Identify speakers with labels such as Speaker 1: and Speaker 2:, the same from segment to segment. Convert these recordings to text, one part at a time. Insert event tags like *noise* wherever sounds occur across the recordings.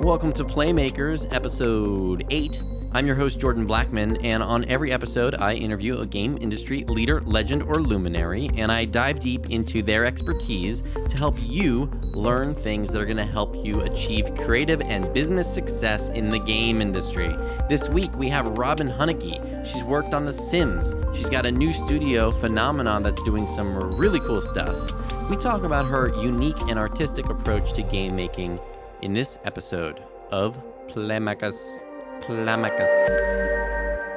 Speaker 1: Welcome to Playmakers, episode 8. I'm your host, Jordan Blackman, and on every episode, I interview a game industry leader, legend, or luminary, and I dive deep into their expertise to help you learn things that are going to help you achieve creative and business success in the game industry. This week, we have Robin Hunicke. She's worked on The Sims. She's got a new studio, Funomena, that's doing some really cool stuff. We talk about her unique and artistic approach to game making in this episode of Plamacus. Plamacus.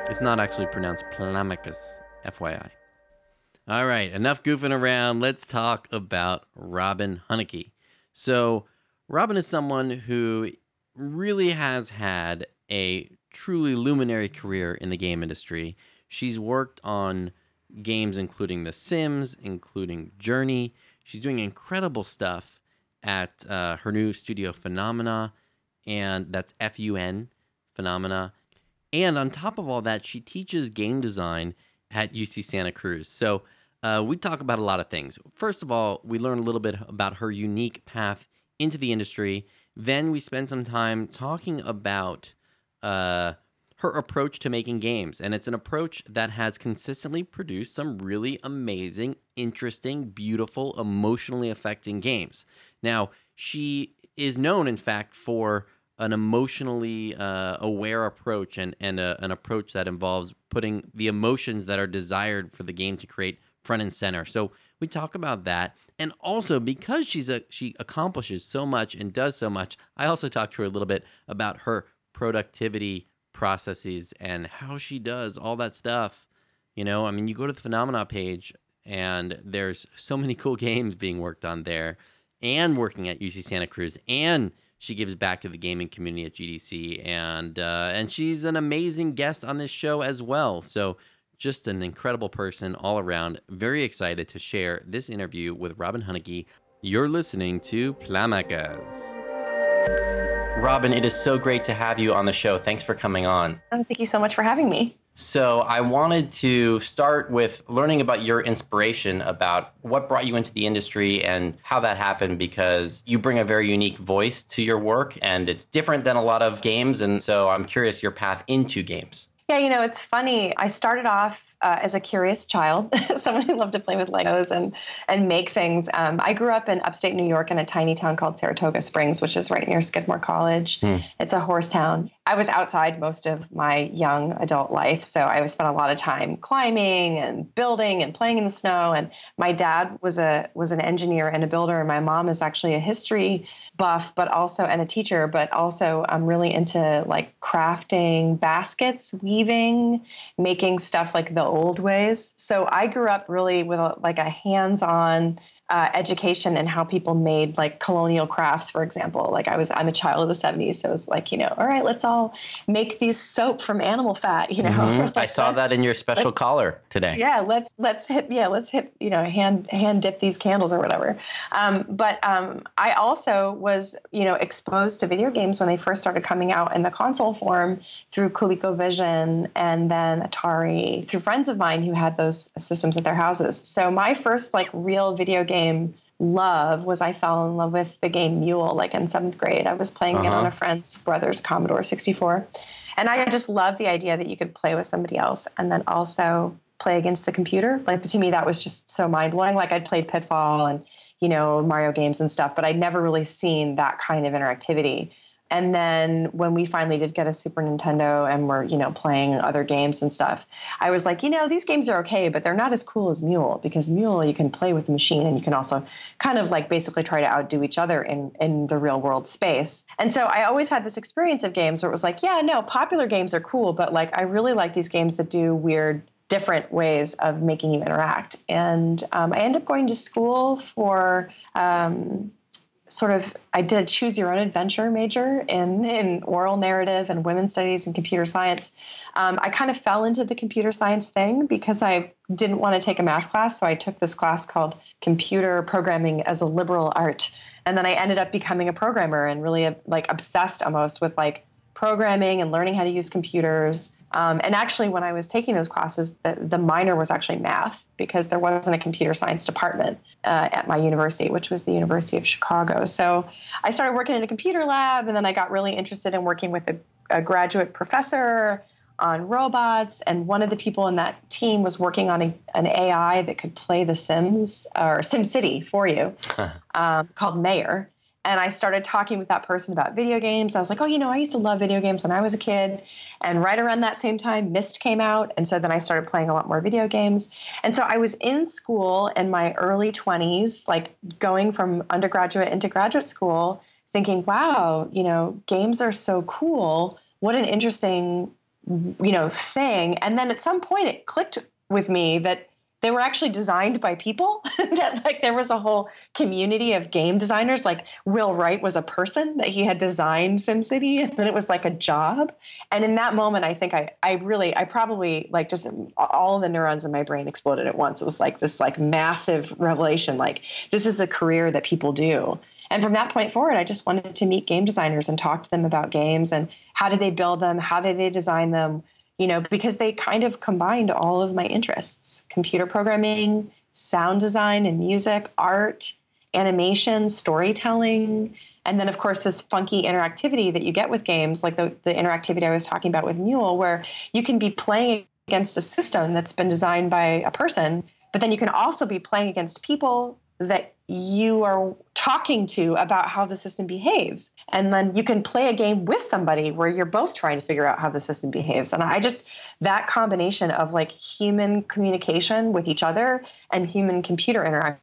Speaker 1: It's not actually pronounced Plamacus, FYI. All right, enough goofing around. Let's talk about Robin Hunicke. So, Robin is someone who really has had a truly luminary career in the game industry. She's worked on games including The Sims, including Journey. She's doing incredible stuff at uh, her new studio Funomena, and that's F U N, Funomena. And on top of all that, she teaches game design at UC Santa Cruz. So uh, we talk about a lot of things. First of all, we learn a little bit about her unique path into the industry. Then we spend some time talking about uh, her approach to making games. And it's an approach that has consistently produced some really amazing, interesting, beautiful, emotionally affecting games. Now, she is known, in fact, for an emotionally uh, aware approach and, and a, an approach that involves putting the emotions that are desired for the game to create front and center. So we talk about that. And also because she's a she accomplishes so much and does so much, I also talked to her a little bit about her productivity processes and how she does all that stuff. You know, I mean, you go to the Funomena page and there's so many *laughs* cool games being worked on there and working at UC Santa Cruz and she gives back to the gaming community at GDC and uh, and she's an amazing guest on this show as well. So just an incredible person all around. Very excited to share this interview with Robin Hunicke. You're listening to Plamacas. Robin, it is so great to have you on the show. Thanks for coming on.
Speaker 2: Oh, thank you so much for having me.
Speaker 1: So, I wanted to start with learning about your inspiration about what brought you into the industry and how that happened because you bring a very unique voice to your work and it's different than a lot of games. And so, I'm curious your path into games.
Speaker 2: Yeah, you know, it's funny. I started off uh, as a curious child, *laughs* someone who loved to play with Legos and and make things. Um, I grew up in upstate New York in a tiny town called Saratoga Springs, which is right near Skidmore College. Hmm. It's a horse town. I was outside most of my young adult life, so I spent a lot of time climbing and building and playing in the snow. And my dad was a was an engineer and a builder, and my mom is actually a history buff, but also and a teacher, but also I'm really into like crafting baskets, weaving, making stuff like the old ways. So I grew up really with a, like a hands-on uh, education and how people made like colonial crafts, for example. Like I was, I'm a child of the 70s, so it was like, you know, all right, let's all make these soap from animal fat. You know,
Speaker 1: mm-hmm. *laughs* I saw that in your special collar today.
Speaker 2: Yeah, let's let's hit yeah, let's hit you know hand hand dip these candles or whatever. Um, but um, I also was you know exposed to video games when they first started coming out in the console form through ColecoVision and then Atari through friends of mine who had those systems at their houses. So my first like real video game game love was I fell in love with the game Mule like in seventh grade. I was playing uh-huh. it on uh-huh. a friend's brother's Commodore 64. And I just loved the idea that you could play with somebody else and then also play against the computer. Like to me, that was just so mind blowing. Like I'd played Pitfall and, you know, Mario games and stuff, but I'd never really seen that kind of interactivity. And then when we finally did get a Super Nintendo and we're, you know, playing other games and stuff, I was like, you know, these games are okay, but they're not as cool as Mule because Mule you can play with the machine and you can also kind of like basically try to outdo each other in in the real world space. And so I always had this experience of games where it was like, yeah, no, popular games are cool, but like I really like these games that do weird different ways of making you interact. And um, I ended up going to school for um, sort of I did a choose your own adventure major in in oral narrative and women's studies and computer science. Um, I kind of fell into the computer science thing because I didn't want to take a math class, so I took this class called computer programming as a liberal art, and then I ended up becoming a programmer and really like obsessed almost with like programming and learning how to use computers Um, and actually, when I was taking those classes, the, the, minor was actually math because there wasn't a computer science department uh, at my university, which was the University of Chicago. So I started working in a computer lab, and then I got really interested in working with a, a graduate professor on robots. And one of the people in that team was working on a, an AI that could play The Sims or SimCity for you, *laughs* um, called Mayor and I started talking with that person about video games. I was like, oh, you know, I used to love video games when I was a kid. And right around that same time, Myst came out. And so then I started playing a lot more video games. And so I was in school in my early 20s, like going from undergraduate into graduate school, thinking, wow, you know, games are so cool. What an interesting, you know, thing. And then at some point it clicked with me that they were actually designed by people. *laughs* That like there was a whole community of game designers. Like will wright was a person that he had designed simcity *laughs* and then it was like a job. And in that moment i think i i really i probably like just all the neurons in my brain exploded at once. It was like this like massive revelation like this is a career that people do. And from that point forward i just wanted to meet game designers and talk to them about games and how did they build them how did they design them you know, because they kind of combined all of my interests computer programming, sound design and music, art, animation, storytelling. And then, of course, this funky interactivity that you get with games, like the, the interactivity I was talking about with Mule, where you can be playing against a system that's been designed by a person, but then you can also be playing against people that you are talking to about how the system behaves. And then you can play a game with somebody where you're both trying to figure out how the system behaves. And I just, that combination of like human communication with each other and human computer interaction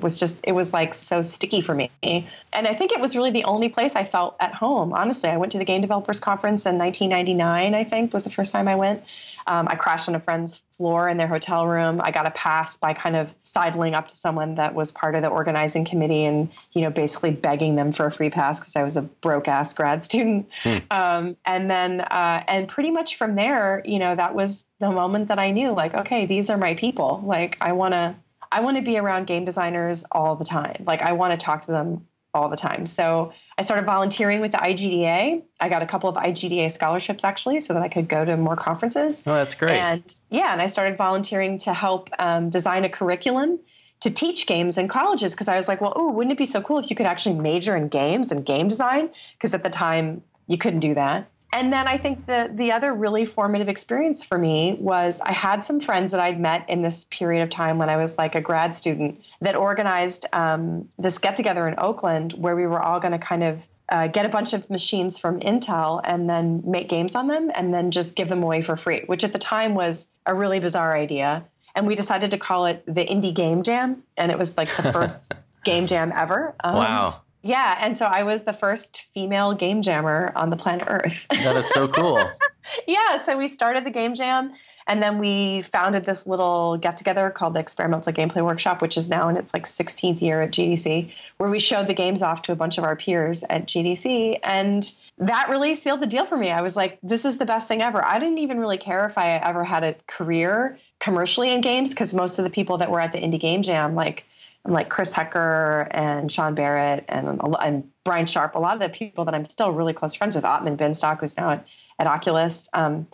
Speaker 2: was just it was like so sticky for me and i think it was really the only place i felt at home honestly i went to the game developers conference in 1999 i think was the first time i went um, I crashed on a friend's floor in their hotel room. I got a pass by kind of sidling up to someone that was part of the organizing committee and, you know, basically begging them for a free pass because I was a broke ass grad student. Hmm. Um, and then, uh, and pretty much from there, you know, that was the moment that I knew, like, okay, these are my people. Like, I want to, I want to be around game designers all the time. Like, I want to talk to them all the time. So I started volunteering with the IGDA. I got a couple of IGDA scholarships actually, so that I could go to more conferences.
Speaker 1: Oh, that's great.
Speaker 2: And yeah, and I started volunteering to help um, design a curriculum to teach games in colleges because I was like, well, oh, wouldn't it be so cool if you could actually major in games and game design? Because at the time you couldn't do that. And then I think the the other really formative experience for me was I had some friends that I'd met in this period of time when I was like a grad student that organized um, this get together in Oakland where we were all going to kind of uh, get a bunch of machines from Intel and then make games on them and then just give them away for free, which at the time was a really bizarre idea. And we decided to call it the Indie Game Jam, and it was like the *laughs* first game jam ever.
Speaker 1: Um, wow.
Speaker 2: Yeah, and so I was the first female game jammer on the planet Earth.
Speaker 1: that is so cool. *laughs*
Speaker 2: yeah, so we started the game jam and then we founded this little get together called the Experimental Gameplay Workshop, which is now in its like 16th year at GDC, where we showed the games off to a bunch of our peers at GDC. And that really sealed the deal for me. I was like, this is the best thing ever. I didn't even really care if I ever had a career commercially in games because most of the people that were at the Indie Game Jam, like, like Chris Hecker and Sean Barrett and, and Brian Sharp, a lot of the people that I'm still really close friends with, Atman Binstock, who's now at, at Oculus, um,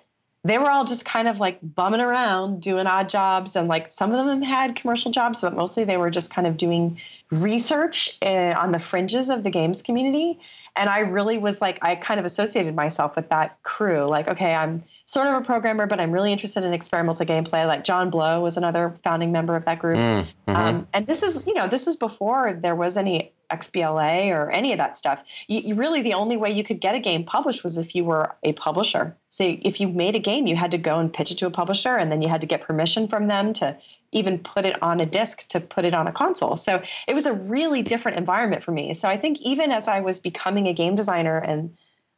Speaker 2: they were all just kind of like bumming around doing odd jobs. And like some of them had commercial jobs, but mostly they were just kind of doing research uh, on the fringes of the games community. And I really was like, I kind of associated myself with that crew. Like, okay, I'm sort of a programmer, but I'm really interested in experimental gameplay. Like John Blow was another founding member of that group. Mm, mm-hmm. um, and this is, you know, this is before there was any XBLA or any of that stuff. You, you, really, the only way you could get a game published was if you were a publisher. So if you made a game, you had to go and pitch it to a publisher, and then you had to get permission from them to even put it on a disc to put it on a console. So it was a really different environment for me. So I think even as I was becoming a game designer and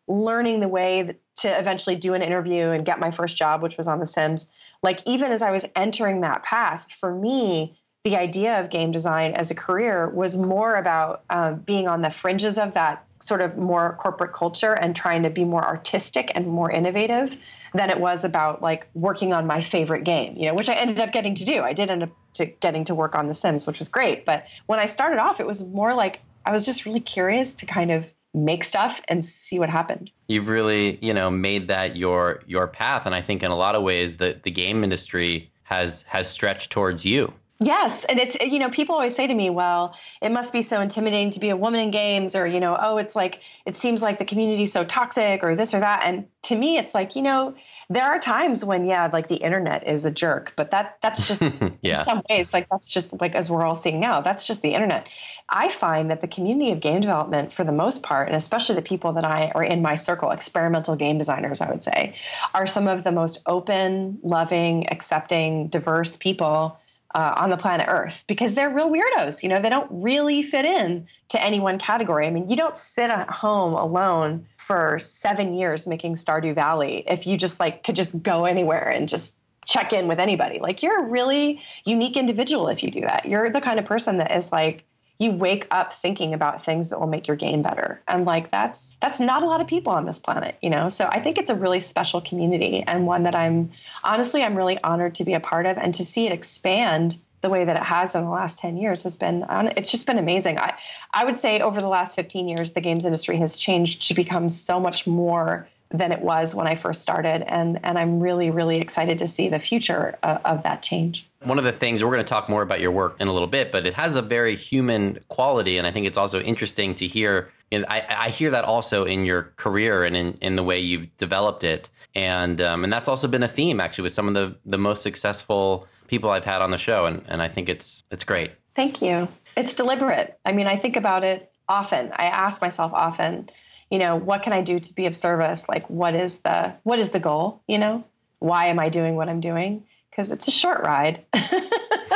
Speaker 2: learning the way to eventually do an interview and get my first job, which was on The Sims, like even as I was entering that path, for me, the idea of game design as a career was more about um, being on the fringes of that sort of more corporate culture and trying to be more artistic and more innovative than it was about like working on my favorite game, you know, which I ended up getting to do. I did end up to getting to work on The Sims, which was great. But when I started off, it was more like I was just really curious to kind of make stuff and see what happened.
Speaker 1: You've really, you know, made that your your path, and I think in a lot of ways the the game industry has has stretched towards you.
Speaker 2: Yes, and it's you know people always say to me, well, it must be so intimidating to be a woman in games, or you know, oh, it's like it seems like the community's so toxic, or this or that. And to me, it's like you know, there are times when yeah, like the internet is a jerk, but that that's just *laughs* yeah. in some ways like that's just like as we're all seeing now, that's just the internet. I find that the community of game development, for the most part, and especially the people that I are in my circle, experimental game designers, I would say, are some of the most open, loving, accepting, diverse people uh, on the planet Earth because they're real weirdos. You know, they don't really fit in to any one category. I mean, you don't sit at home alone for seven years making Stardew Valley if you just like could just go anywhere and just check in with anybody. Like you're a really unique individual if you do that. You're the kind of person that is like you wake up thinking about things that will make your game better and like that's that's not a lot of people on this planet you know so i think it's a really special community and one that i'm honestly i'm really honored to be a part of and to see it expand the way that it has in the last 10 years has been it's just been amazing i i would say over the last 15 years the games industry has changed to become so much more than it was when I first started. And, and I'm really, really excited to see the future of, of that change.
Speaker 1: One of the things, we're going to talk more about your work in a little bit, but it has a very human quality. And I think it's also interesting to hear. And I, I hear that also in your career and in, in the way you've developed it. And, um, and that's also been a theme, actually, with some of the, the most successful people I've had on the show. And, and I think it's, it's great.
Speaker 2: Thank you. It's deliberate. I mean, I think about it often. I ask myself often, you know, what can I do to be of service? Like, what is the what is the goal? You know, why am I doing what I'm doing? Because it's a short ride. yeah. *laughs*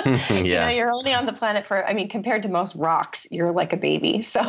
Speaker 2: *laughs* You know, you're only on the planet for. I mean, compared to most rocks, you're like a baby. *laughs* So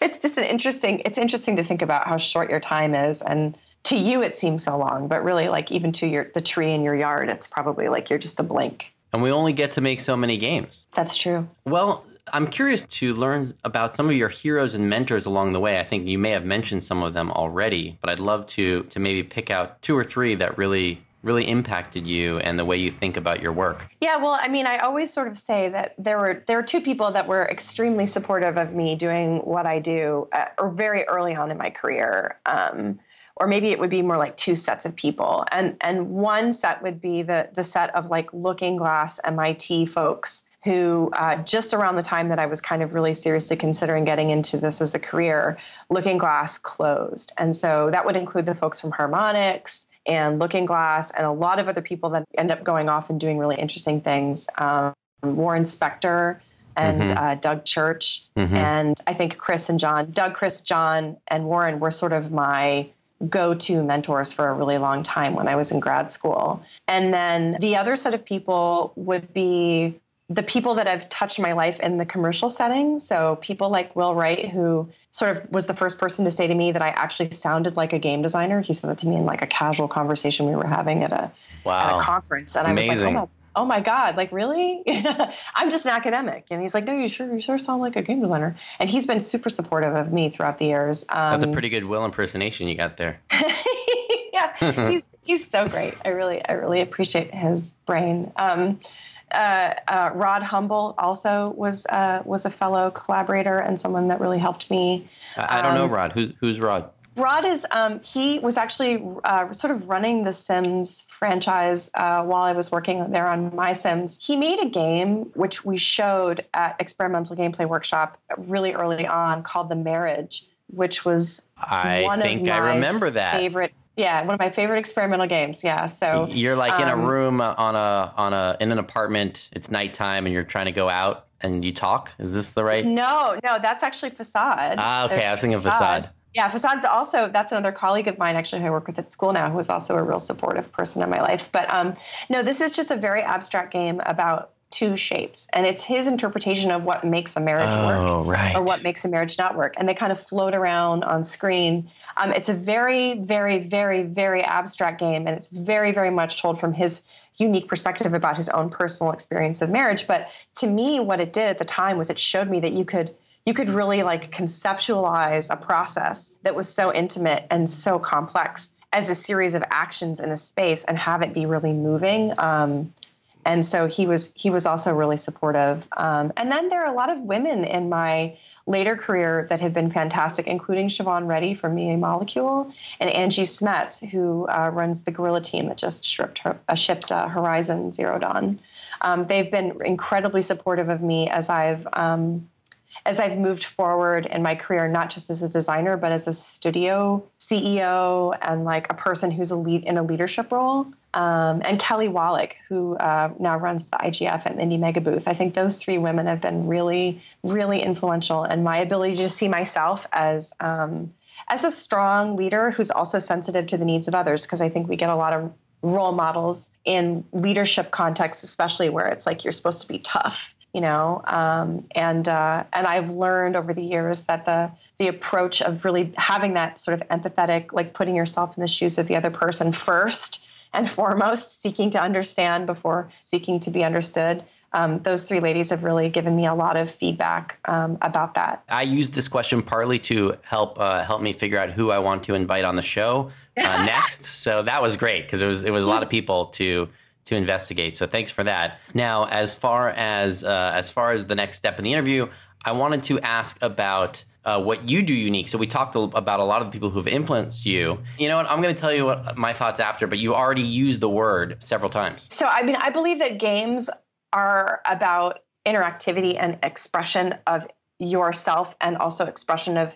Speaker 2: it's just an interesting. It's interesting to think about how short your time is, and to you it seems so long, but really, like even to your the tree in your yard, it's probably like you're just a blink.
Speaker 1: And we only get to make so many games.
Speaker 2: That's true.
Speaker 1: Well, I'm curious to learn about some of your heroes and mentors along the way. I think you may have mentioned some of them already, but I'd love to to maybe pick out two or three that really really impacted you and the way you think about your work?
Speaker 2: Yeah, well, I mean, I always sort of say that there were there were two people that were extremely supportive of me doing what I do, uh, or very early on in my career. Um, or maybe it would be more like two sets of people, and and one set would be the the set of like Looking Glass MIT folks who uh, just around the time that I was kind of really seriously considering getting into this as a career, Looking Glass closed. And so that would include the folks from Harmonix and Looking Glass and a lot of other people that end up going off and doing really interesting things. Um, Warren Spector and mm-hmm. uh, Doug Church. Mm-hmm. And I think Chris and John, Doug, Chris, John, and Warren were sort of my go to mentors for a really long time when I was in grad school. And then the other set of people would be the people that have touched my life in the commercial setting. So people like Will Wright, who sort of was the first person to say to me that I actually sounded like a game designer. He said that to me in like a casual conversation we were having at a, wow. at a conference. And Amazing. I was like, oh my, oh my God, like really? *laughs* I'm just an academic. And he's like, no, you sure, you sure sound like a game designer. And he's been super supportive of me throughout the years.
Speaker 1: Um, That's a pretty good Will impersonation you got there. *laughs*
Speaker 2: yeah, *laughs* he's, he's so great. I really, I really appreciate his brain. Um, uh, uh, Rod Humble also was uh, was a fellow collaborator and someone that really helped me.
Speaker 1: I, I don't um, know Rod. Who's who's Rod?
Speaker 2: Rod is um, he was actually uh, sort of running the Sims franchise uh, while I was working there on My Sims. He made a game which we showed at Experimental Gameplay Workshop really early on called The Marriage, which was
Speaker 1: I
Speaker 2: one
Speaker 1: think
Speaker 2: of my
Speaker 1: I remember that
Speaker 2: favorite yeah, one of my favorite experimental games. Yeah, so
Speaker 1: you're like um, in a um, room on a on a in an apartment. It's nighttime, and you're trying to go out and you talk. Is this the right?
Speaker 2: No, no, that's actually Facade.
Speaker 1: Ah, okay. There's I was thinking Facade. Facade.
Speaker 2: Yeah, Facade's also that's another colleague of mine actually who I work with at school now, who is also a real supportive person in my life. But um, no, this is just a very abstract game about two shapes, and it's his interpretation of what makes a marriage
Speaker 1: oh,
Speaker 2: work
Speaker 1: right.
Speaker 2: or what makes a marriage not work, and they kind of float around on screen. Um, it's a very, very, very, very abstract game, and it's very, very much told from his unique perspective about his own personal experience of marriage. But to me, what it did at the time was it showed me that you could you could really like conceptualize a process that was so intimate and so complex as a series of actions in a space and have it be really moving. Um, and so he was he was also really supportive. Um, and then there are a lot of women in my later career that have been fantastic, including Siobhan Reddy from Media Molecule and Angie Smets, who uh, runs the Guerrilla team that just shipped, uh, shipped uh, Horizon Zero Dawn. Um, they've been incredibly supportive of me as I've um, as I've moved forward in my career, not just as a designer, but as a studio CEO and like a person who's a lead in a leadership role. Um, and Kelly Wallick, who uh, now runs the IGF and Indie Mega Booth. I think those three women have been really, really influential in my ability to see myself as um, as a strong leader who's also sensitive to the needs of others. Because I think we get a lot of role models in leadership contexts, especially where it's like you're supposed to be tough you know um, and uh, and I've learned over the years that the the approach of really having that sort of empathetic like putting yourself in the shoes of the other person first and foremost seeking to understand before seeking to be understood um, those three ladies have really given me a lot of feedback um, about that.
Speaker 1: I used this question partly to help uh, help me figure out who I want to invite on the show uh, *laughs* next. So that was great because it was it was a lot of people to to investigate. So thanks for that. Now, as far as uh, as far as the next step in the interview, I wanted to ask about uh, what you do unique. So we talked about a lot of the people who have influenced you. You know what? I'm going to tell you what my thoughts after, but you already used the word several times.
Speaker 2: So I mean, I believe that games are about interactivity and expression of yourself, and also expression of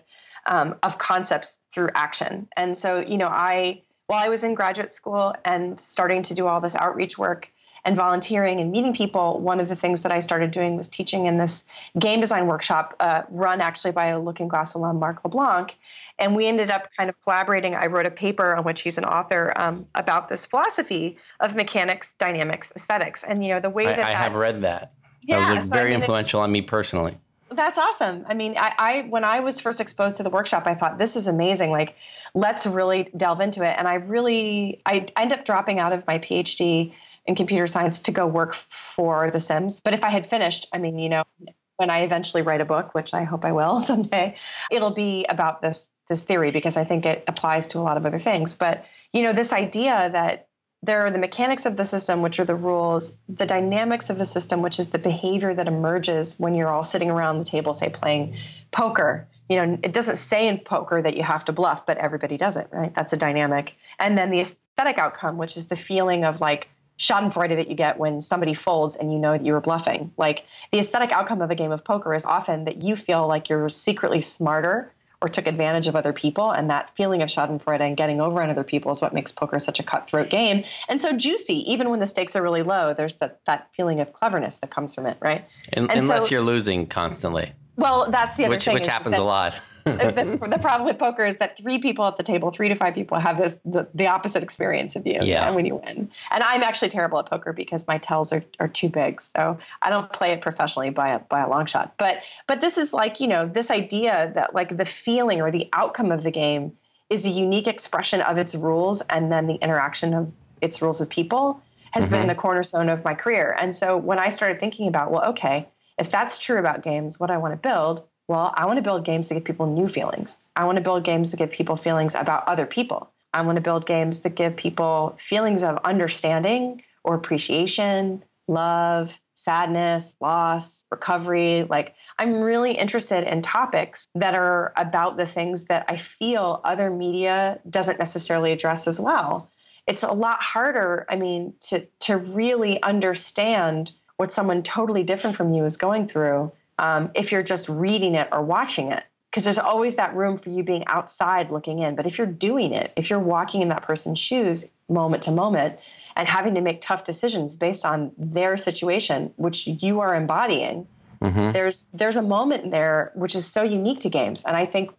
Speaker 2: um, of concepts through action. And so, you know, I while I was in graduate school and starting to do all this outreach work and volunteering and meeting people, one of the things that I started doing was teaching in this game design workshop uh, run actually by a Looking Glass alum, Marc LeBlanc. And we ended up kind of collaborating. I wrote a paper on which he's an author um, about this philosophy of mechanics, dynamics, aesthetics. And, you know, the way that
Speaker 1: I,
Speaker 2: I
Speaker 1: have read that. Yeah, that was so very I mean, influential on me personally.
Speaker 2: That's awesome. I mean, I, I, when I was first exposed to the workshop, I thought this is amazing. Like, let's really delve into it. And I really, I, I ended up dropping out of my PhD in computer science to go work for The Sims. But if I had finished, I mean, you know, when I eventually write a book, which I hope I will *laughs* someday, it'll be about this this theory because I think it applies to a lot of other things. But you know, this idea that there are the mechanics of the system, which are the rules, the dynamics of the system, which is the behavior that emerges when you're all sitting around the table, say playing poker. You know, it doesn't say in poker that you have to bluff, but everybody does it, right? That's a dynamic. And then the aesthetic outcome, which is the feeling of like schadenfreude that you get when somebody folds and you know that you were bluffing. Like the aesthetic outcome of a game of poker is often that you feel like you're secretly smarter or took advantage of other people. And that feeling of Schadenfreude and getting over on other people is what makes poker such a cutthroat game and so juicy. Even when the stakes are really low, there's that, that feeling of cleverness that comes from it, right?
Speaker 1: And, and unless so, you're losing constantly.
Speaker 2: Well, that's the other
Speaker 1: which,
Speaker 2: thing.
Speaker 1: Which happens a lot. *laughs*
Speaker 2: the, the, problem with poker is that three people at the table, three to five people, have this, the, the opposite experience of you
Speaker 1: yeah.
Speaker 2: when you win. And I'm actually terrible at poker because my tells are, are too big. So I don't play it professionally by a, by a long shot. But, but this is like, you know, this idea that like the feeling or the outcome of the game is a unique expression of its rules and then the interaction of its rules with people has mm-hmm. been the cornerstone of my career. And so when I started thinking about, well, okay, if that's true about games, what I want to build well, I want to build games to give people new feelings. I want to build games to give people feelings about other people. I want to build games that give people feelings of understanding or appreciation, love, sadness, loss, recovery. Like, I'm really interested in topics that are about the things that I feel other media doesn't necessarily address as well. It's a lot harder, I mean, to, to really understand what someone totally different from you is going through um, if you're just reading it or watching it because there's always that room for you being outside looking in. But if you're doing it, if you're walking in that person's shoes moment to moment and having to make tough decisions based on their situation, which you are embodying, mm-hmm. there's there's a moment there which is so unique to games. And I think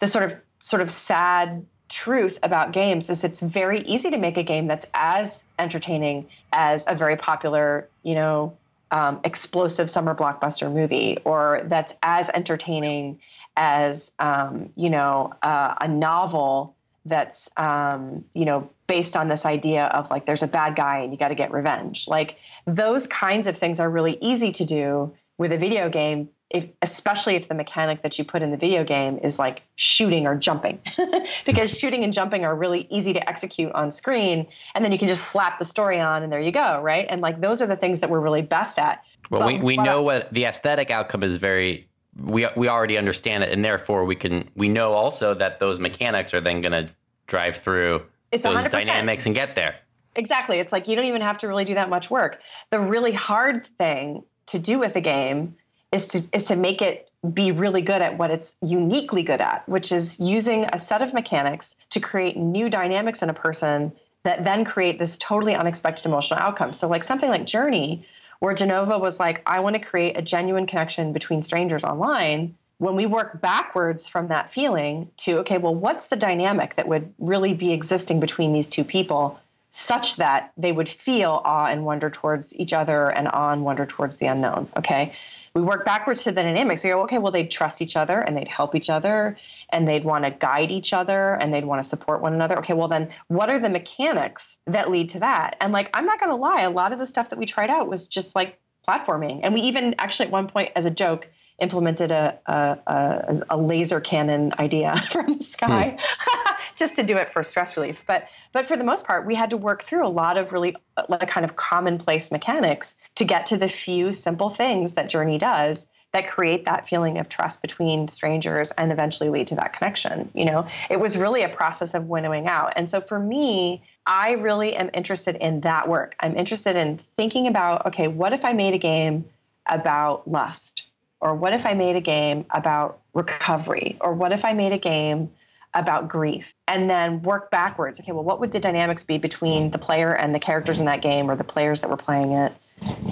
Speaker 2: the sort of sort of sad truth about games is it's very easy to make a game that's as entertaining as a very popular, you know, um, explosive summer blockbuster movie or that's as entertaining as um, you know uh, a novel that's um, you know based on this idea of like there's a bad guy and you got to get revenge. Like those kinds of things are really easy to do with a video game if, especially if the mechanic that you put in the video game is like shooting or jumping, *laughs* because shooting and jumping are really easy to execute on screen, and then you can just slap the story on, and there you go, right? And like those are the things that we're really best at.
Speaker 1: Well, but, we, we know what the aesthetic outcome is very. We we already understand it, and therefore we can we know also that those mechanics are then going to drive through
Speaker 2: it's
Speaker 1: those
Speaker 2: 100%.
Speaker 1: dynamics and get there.
Speaker 2: Exactly. It's like you don't even have to really do that much work. The really hard thing to do with a game is to is to make it be really good at what it's uniquely good at, which is using a set of mechanics to create new dynamics in a person that then create this totally unexpected emotional outcome. So like something like Journey, where Jenova was like, I want to create a genuine connection between strangers online. When we work backwards from that feeling to, okay, well, what's the dynamic that would really be existing between these two people such that they would feel awe and wonder towards each other and awe and wonder towards the unknown? Okay we work backwards to the dynamics. We go, okay, well, they'd trust each other and they'd help each other and they'd want to guide each other and they'd want to support one another. Okay, well, then what are the mechanics that lead to that? And like, I'm not going to lie, a lot of the stuff that we tried out was just like platforming. And we even actually at one point, as a joke, implemented a, a, a, laser cannon idea *laughs* from the sky hmm. *laughs* just to do it for stress relief. But, but for the most part, we had to work through a lot of really like kind of commonplace mechanics to get to the few simple things that Journey does that create that feeling of trust between strangers and eventually lead to that connection. You know, it was really a process of winnowing out. And so for me, I really am interested in that work. I'm interested in thinking about, okay, what if I made a game about lust? Or what if I made a game about recovery? Or what if I made a game about grief? And then work backwards. Okay, well, what would the dynamics be between the player and the characters in that game or the players that were playing it?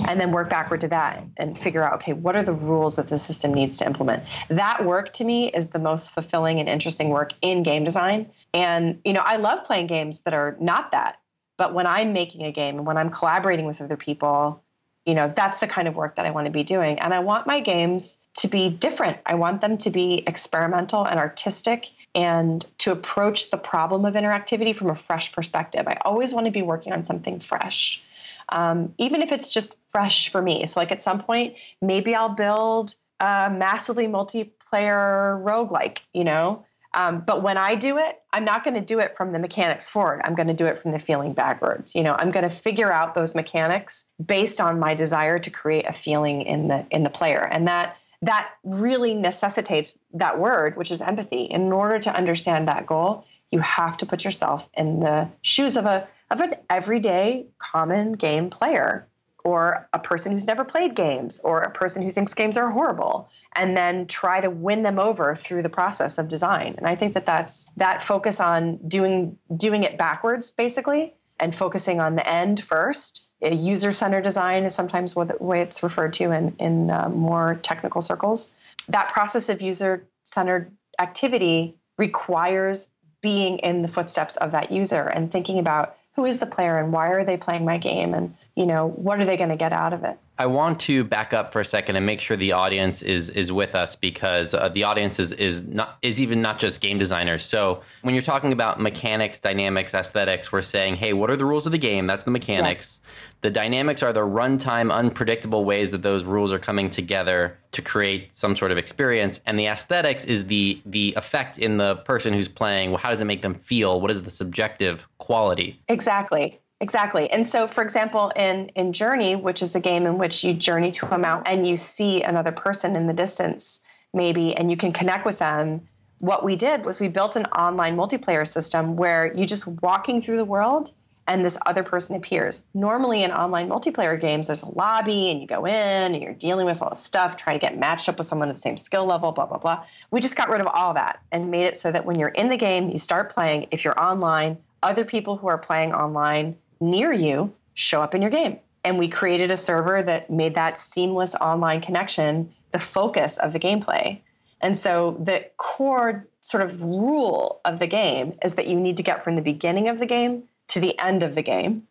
Speaker 2: And then work backward to that and figure out, okay, what are the rules that the system needs to implement? That work to me is the most fulfilling and interesting work in game design. And, you know, I love playing games that are not that. But when I'm making a game and when I'm collaborating with other people, you know, that's the kind of work that I want to be doing. And I want my games to be different. I want them to be experimental and artistic and to approach the problem of interactivity from a fresh perspective. I always want to be working on something fresh, um, even if it's just fresh for me. So, like at some point, maybe I'll build a massively multiplayer roguelike, you know, um, but when I do it, I'm not going to do it from the mechanics forward. I'm going to do it from the feeling backwards. You know, I'm going to figure out those mechanics based on my desire to create a feeling in the in the player, and that that really necessitates that word, which is empathy. In order to understand that goal, you have to put yourself in the shoes of a of an everyday common game player or a person who's never played games or a person who thinks games are horrible and then try to win them over through the process of design and i think that that's that focus on doing doing it backwards basically and focusing on the end first. User-centered design is sometimes the way it's referred to in, in uh, more technical circles. That process of user-centered activity requires being in the footsteps of that user and thinking about who is the player and why are they playing my game and you know what are they going to get out of it
Speaker 1: i want to back up for a second and make sure the audience is is with us because uh, the audience is is not is even not just game designers so when you're talking about mechanics dynamics aesthetics we're saying hey what are the rules of the game that's the mechanics yes. The dynamics are the runtime, unpredictable ways that those rules are coming together to create some sort of experience, and the aesthetics is the the effect in the person who's playing. Well, how does it make them feel? What is the subjective quality?
Speaker 2: Exactly. Exactly. And so, for example, in, in Journey, which is a game in which you journey to a mountain and you see another person in the distance, maybe, and you can connect with them, what we did was we built an online multiplayer system where you're just walking through the world and this other person appears. Normally in online multiplayer games, there's a lobby and you go in and you're dealing with all the stuff, trying to get matched up with someone at the same skill level, blah, blah, blah. We just got rid of all that and made it so that when you're in the game, you start playing. If you're online, other people who are playing online near you show up in your game. And we created a server that made that seamless online connection the focus of the gameplay. And so the core sort of rule of the game is that you need to get from the beginning of the game to the end of the game.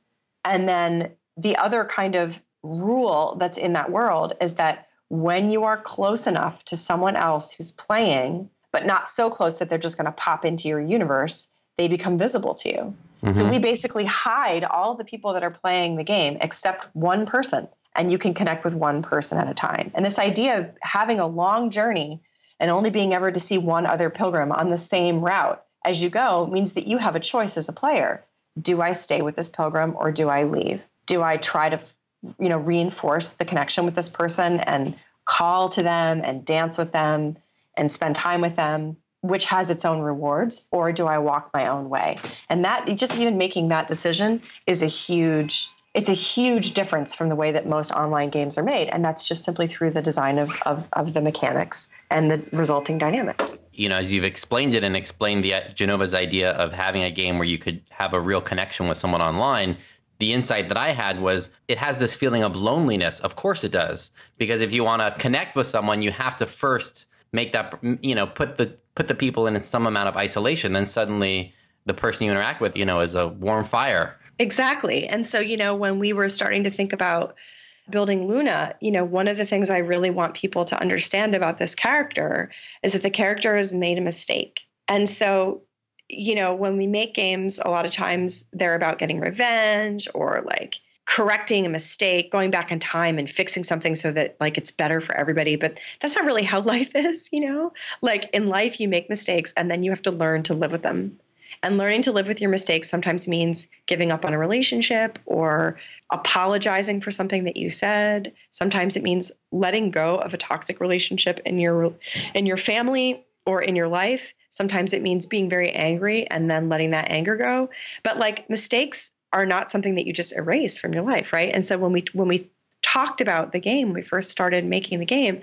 Speaker 2: And then the other kind of rule that's in that world is that when you are close enough to someone else who's playing, but not so close that they're just going to pop into your universe, they become visible to you. Mm-hmm. So we basically hide all the people that are playing the game except one person. and you can connect with one person at a time. And this idea of having a long journey and only being ever to see one other pilgrim on the same route as you go means that you have a choice as a player. Do I stay with this pilgrim or do I leave? Do I try to you know reinforce the connection with this person and call to them and dance with them and spend time with them which has its own rewards or do i walk my own way? And that just even making that decision is a huge it's a huge difference from the way that most online games are made. And that's just simply through the design of, of, of the mechanics and the resulting dynamics.
Speaker 1: You know as you've explained it and explained the Jenova's idea of having a game where you could have a real connection with someone online the insight that I had was it has this feeling of loneliness. Of course it does, because if you want to connect with someone, you have to first make that you know put the put the people in some amount of isolation. Then suddenly the person you interact with, you know, is a warm fire.
Speaker 2: Exactly. And so you know when we were starting to think about building Luna, you know, one of the things I really want people to understand about this character is that the character has made a mistake. And so you know, when we make games, a lot of times they're about getting revenge or like correcting a mistake, going back in time and fixing something so that like it's better for everybody. But that's not really how *laughs* life is, you know? Like in life, you make mistakes and then you have to learn to live with them. And learning to live with your mistakes sometimes means giving up on a relationship or apologizing for something that you said. Sometimes it means letting go of a toxic relationship in your in your family or in your life Sometimes it means being very angry and then letting that anger go. But like mistakes are not something that you just erase from your life, right? And so when we when we talked about the game, we first started making the game,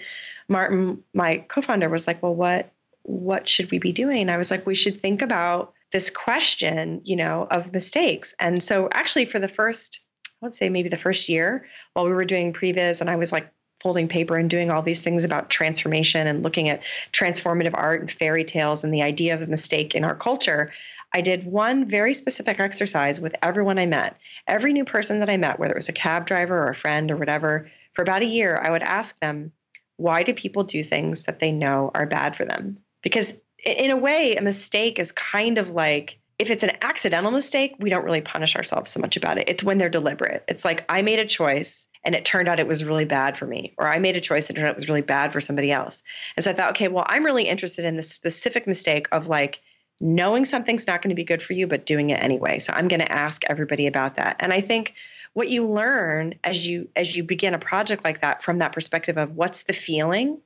Speaker 2: Martin, my co-founder, was like, "Well, what what should we be doing?" And I was like, "We should think about this question, you know, of mistakes." And so actually for the first I would say maybe the first year while we were doing previs and I was like folding paper and doing all these things about transformation and looking at transformative art and fairy tales and the idea of a mistake in our culture, I did one very specific exercise with everyone I met. Every new person that I met, whether it was a cab driver or a friend or whatever, for about a year, I would ask them, why do people do things that they know are bad for them? Because in a way, a mistake is kind of like if it's an accidental mistake, we don't really punish ourselves so much about it. It's when they're deliberate. It's like I made a choice and it turned out it was really bad for me, or I made a choice it turned out it was really bad for somebody else. And so I thought, okay, well, I'm really interested in the specific mistake of like knowing something's not going to be good for you, but doing it anyway. So I'm going to ask everybody about that. And I think what you learn as you as you begin a project like that from that perspective of what's the feeling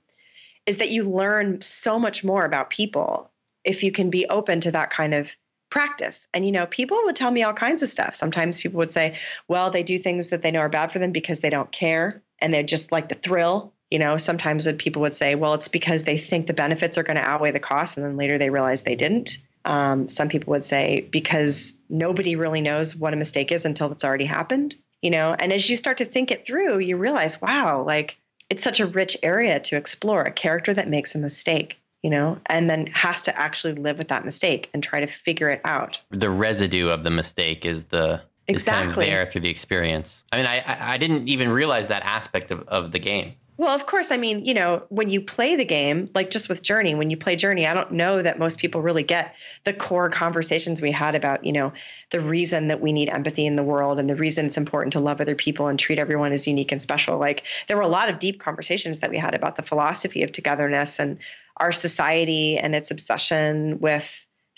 Speaker 2: is that you learn so much more about people if you can be open to that kind of practice. And, you know, people would tell me all kinds of stuff. Sometimes people would say, well, they do things that they know are bad for them because they don't care and they just like the thrill. You know, sometimes people would say, well, it's because they think the benefits are going to outweigh the costs. And then later they realize they didn't. Um, some people would say because nobody really knows what a mistake is until it's already happened. You know, and as you start to think it through, you realize, wow, like it's such a rich area to explore a character that makes a mistake you know, and then has to actually live with that mistake and try to figure it out.
Speaker 1: The residue of the mistake is the exactly. is kind of there through the experience. I mean, I I didn't even realize that aspect of, of the game.
Speaker 2: Well, of course, I mean, you know, when you play the game, like just with Journey, when you play Journey, I don't know that most people really get the core conversations we had about, you know, the reason that we need empathy in the world and the reason it's important to love other people and treat everyone as unique and special. Like there were a lot of deep conversations that we had about the philosophy of togetherness and our society and its obsession with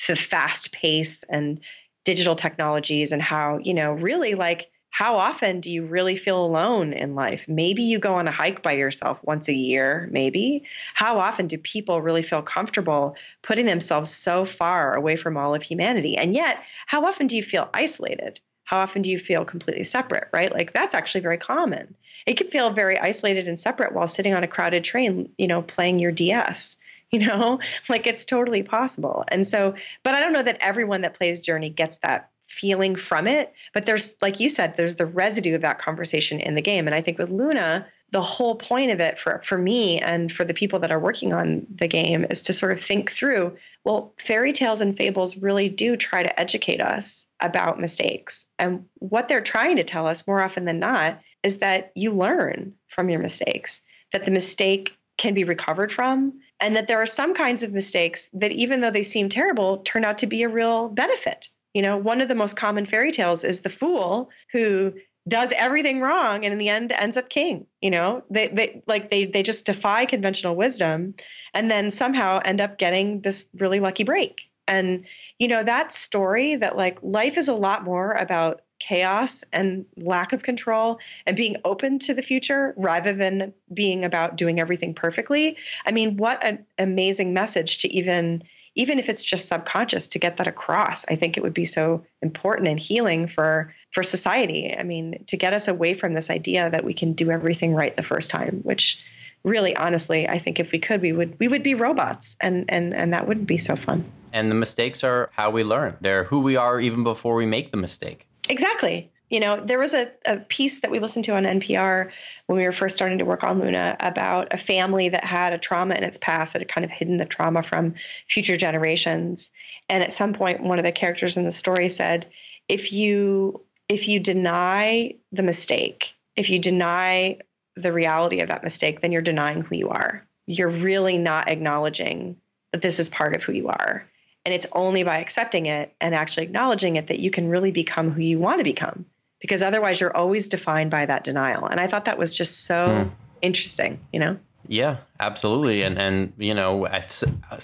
Speaker 2: the fast pace and digital technologies and how, you know, really like how often do you really feel alone in life? Maybe you go on a hike by yourself once a year, maybe. How often do people really feel comfortable putting themselves so far away from all of humanity? And yet, how often do you feel isolated? How often do you feel completely separate, right? Like that's actually very common. It can feel very isolated and separate while sitting on a crowded train, you know, playing your DS *laughs* you know like it's totally possible and so but i don't know that everyone that plays journey gets that feeling from it. But there's, like you said, there's the residue of that conversation in the game. And I think with Luna, the whole point of it for, for me and for the people that are working on the game is to sort of think through well, fairy tales and fables really do try to educate us about mistakes. And what they're trying to tell us more often than not is that you learn from your mistakes, that the mistake can be recovered from, and that there are some kinds of mistakes that, even though they seem terrible, turn out to be a real benefit. You know, one of the most common fairy tales is the fool who does everything wrong and in the end ends up king you know? They they like they they just defy conventional wisdom and then somehow end up getting this really lucky break. And you know that story that like life is a lot more about chaos and lack of control and being open to the future rather than being about doing everything perfectly. I mean what an amazing message to even even if it's just subconscious to get that across. I think it would be so important and healing for for society. I mean to get us away from this idea that we can do everything right the first time which really honestly i think if we could we would we would be robots and and and that wouldn't be so fun.
Speaker 1: And the mistakes are how we learn. They're who we are even before we make the mistake.
Speaker 2: Exactly you know, there was a, a piece that we listened to on NPR when we were first starting to work on Luna about a family that had a trauma in its past that had kind of hidden the trauma from future generations. And at some point, one of the characters in the story said, if you if you deny the mistake, if you deny the reality of that mistake, then you're denying who you are. You're really not acknowledging that this is part of who you are. And it's only by accepting it and actually acknowledging it that you can really become who you want to become because otherwise you're always defined by that denial. And I thought that was just so mm. interesting, you know?
Speaker 1: Yeah, absolutely. And and you know,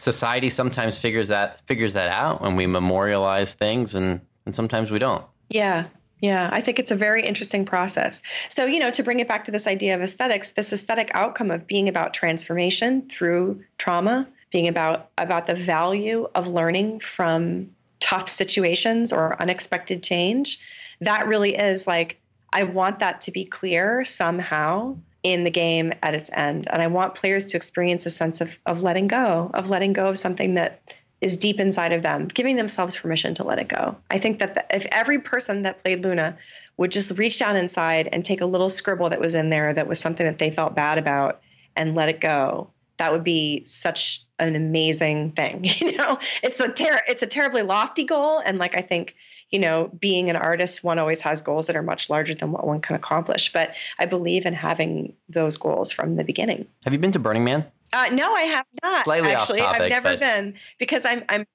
Speaker 1: society sometimes figures that figures that out when we memorialize things, and and sometimes we don't.
Speaker 2: Yeah, yeah, I think it's a very interesting process. So, you know, to bring it back to this idea of aesthetics, this aesthetic outcome of being about transformation through trauma, being about about the value of learning from tough situations or unexpected change, that really is like I want that to be clear somehow in the game at its end. And I want players to experience a sense of, of letting go, of letting go of something that is deep inside of them, giving themselves permission to let it go. I think that the, if every person that played Luna would just reach down inside and take a little scribble that was in there that was something that they felt bad about and let it go, that would be such an amazing thing. *laughs* You know, it's a ter- it's a terribly lofty goal, and like I think you know, being an artist, one always has goals that are much larger than what one can accomplish. But I believe in having those goals from the beginning.
Speaker 1: Have you been to Burning Man?
Speaker 2: Uh, no, I have not.
Speaker 1: Slightly
Speaker 2: actually,
Speaker 1: off topic,
Speaker 2: I've never
Speaker 1: but...
Speaker 2: been because I'm I'm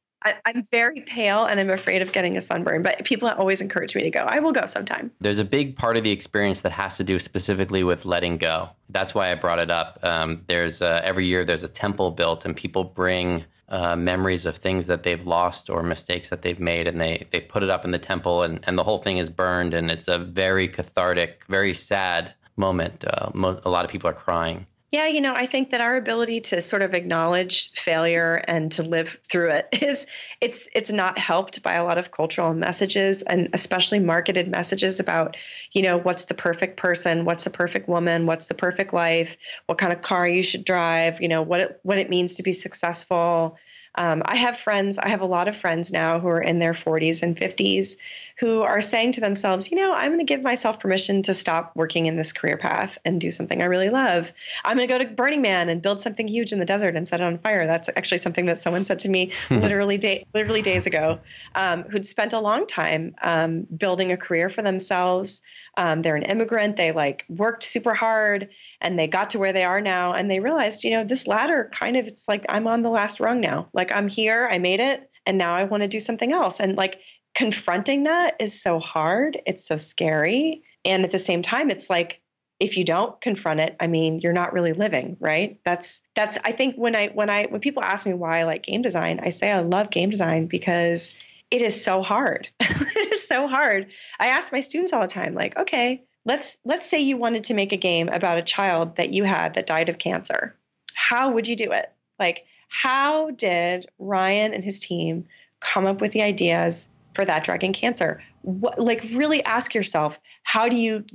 Speaker 2: I'm very pale and I'm afraid of getting a sunburn, but people always encourage me to go. I will go sometime.
Speaker 1: There's a big part of the experience that has to do specifically with letting go. That's why I brought it up. Um, there's uh, every year there's a temple built, and people bring uh, memories of things that they've lost or mistakes that they've made, and they they put it up in the temple, and and the whole thing is burned, and it's a very cathartic, very sad moment. Uh, mo- a lot of people are crying.
Speaker 2: Yeah, you know, I think that our ability to sort of acknowledge failure and to live through it *laughs* is it's it's not helped by a lot of cultural messages and especially marketed messages about, you know, what's the perfect person, what's the perfect woman, what's the perfect life, what kind of car you should drive, you know, what it what it means to be successful. Um, I have friends, I have a lot of friends now who are in their 40s and 50s who are saying to themselves, you know, I'm going to give myself permission to stop working in this career path and do something I really love. I'm going to go to Burning Man and build something huge in the desert and set it on fire. That's actually something that someone said to me literally day, literally days ago, um, who'd spent a long time um, building a career for themselves. Um, they're an immigrant. They like worked super hard and they got to where they are now. And they realized, you know, this ladder kind of, it's like I'm on the last rung now. Like I'm here, I made it, and now I want to do something else. And like confronting that is so hard. It's so scary. And at the same time, it's like, if you don't confront it, I mean, you're not really living, right? That's that's I think when I when I when people ask me why I like game design, I say I love game design because it is so hard. *laughs* it is so hard. I ask my students all the time, like, okay, let's let's say you wanted to make a game about a child that you had that died of cancer. How would you do it? Like, how did Ryan and his team come up with the ideas for That Dragon, Cancer. What, like, really ask yourself how do you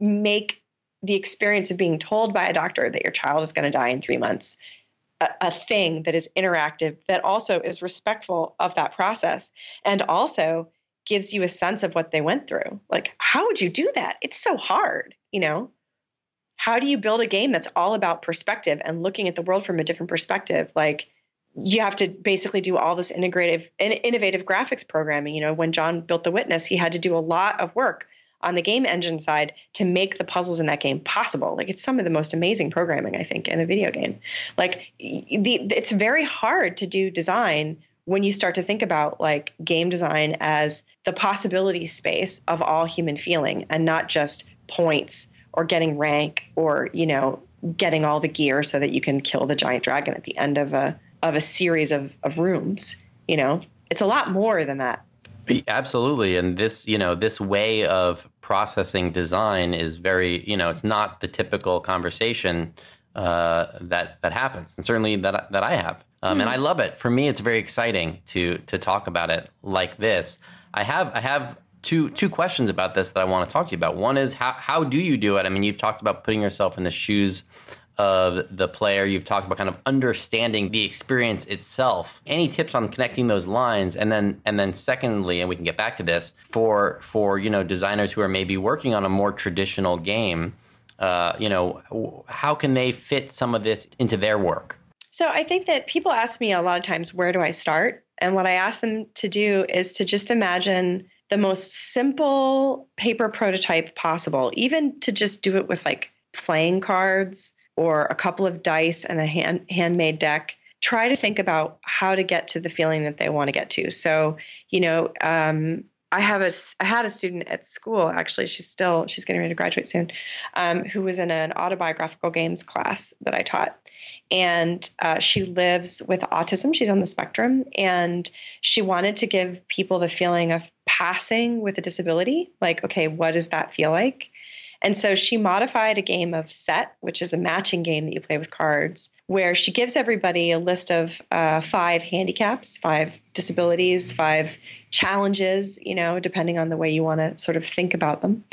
Speaker 2: make the experience of being told by a doctor that your child is going to die in three months a, a thing that is interactive, that also is respectful of that process, and also gives you a sense of what they went through. Like, how would you do that? It's so hard, you know? How do you build a game that's all about perspective and looking at the world from a different perspective? Like, you have to basically do all this integrative innovative graphics programming. You know when john built the witness he had to do a lot of work on the game engine side to make the puzzles in that game possible. Like it's some of the most amazing programming i think in a video game. Like the, it's very hard to do design when you start to think about like game design as the possibility space of all human feeling and not just points or getting rank or you know getting all the gear so that you can kill the giant dragon at the end of a of a series of, of rooms you know it's a lot more than that
Speaker 1: absolutely and this you know this way of processing design is very you know it's not the typical conversation uh, that that happens and certainly that that I have um, and I hmm. love it. For me, it's very exciting to to talk about it like this. I have I have two two questions about this that I want to talk to you about. One is how how do you do it? I mean, you've talked about putting yourself in the shoes of the player. You've talked about kind of understanding the experience itself. Any tips on connecting those lines? And then and then secondly, and we can get back to this for for you know designers who are maybe working on a more traditional game. Uh, you know, how can they fit some of this into their work?
Speaker 2: So I think that people ask me a lot of times, where do I start? And what I ask them to do is to just imagine the most simple paper prototype possible, even to just do it with like playing cards or a couple of dice and a hand, handmade deck. Try to think about how to get to the feeling that they want to get to. So, you know, um, I have a I had a student at school actually she's still she's getting ready to graduate soon um, who was in an autobiographical games class that I taught. And uh, she lives with autism. She's on the spectrum. And she wanted to give people the feeling of passing with a disability like okay what does that feel like and so she modified a game of set, which is a matching game that you play with cards, where she gives everybody a list of uh, five handicaps, five disabilities, five challenges, you know, depending on the way you want to sort of think about them,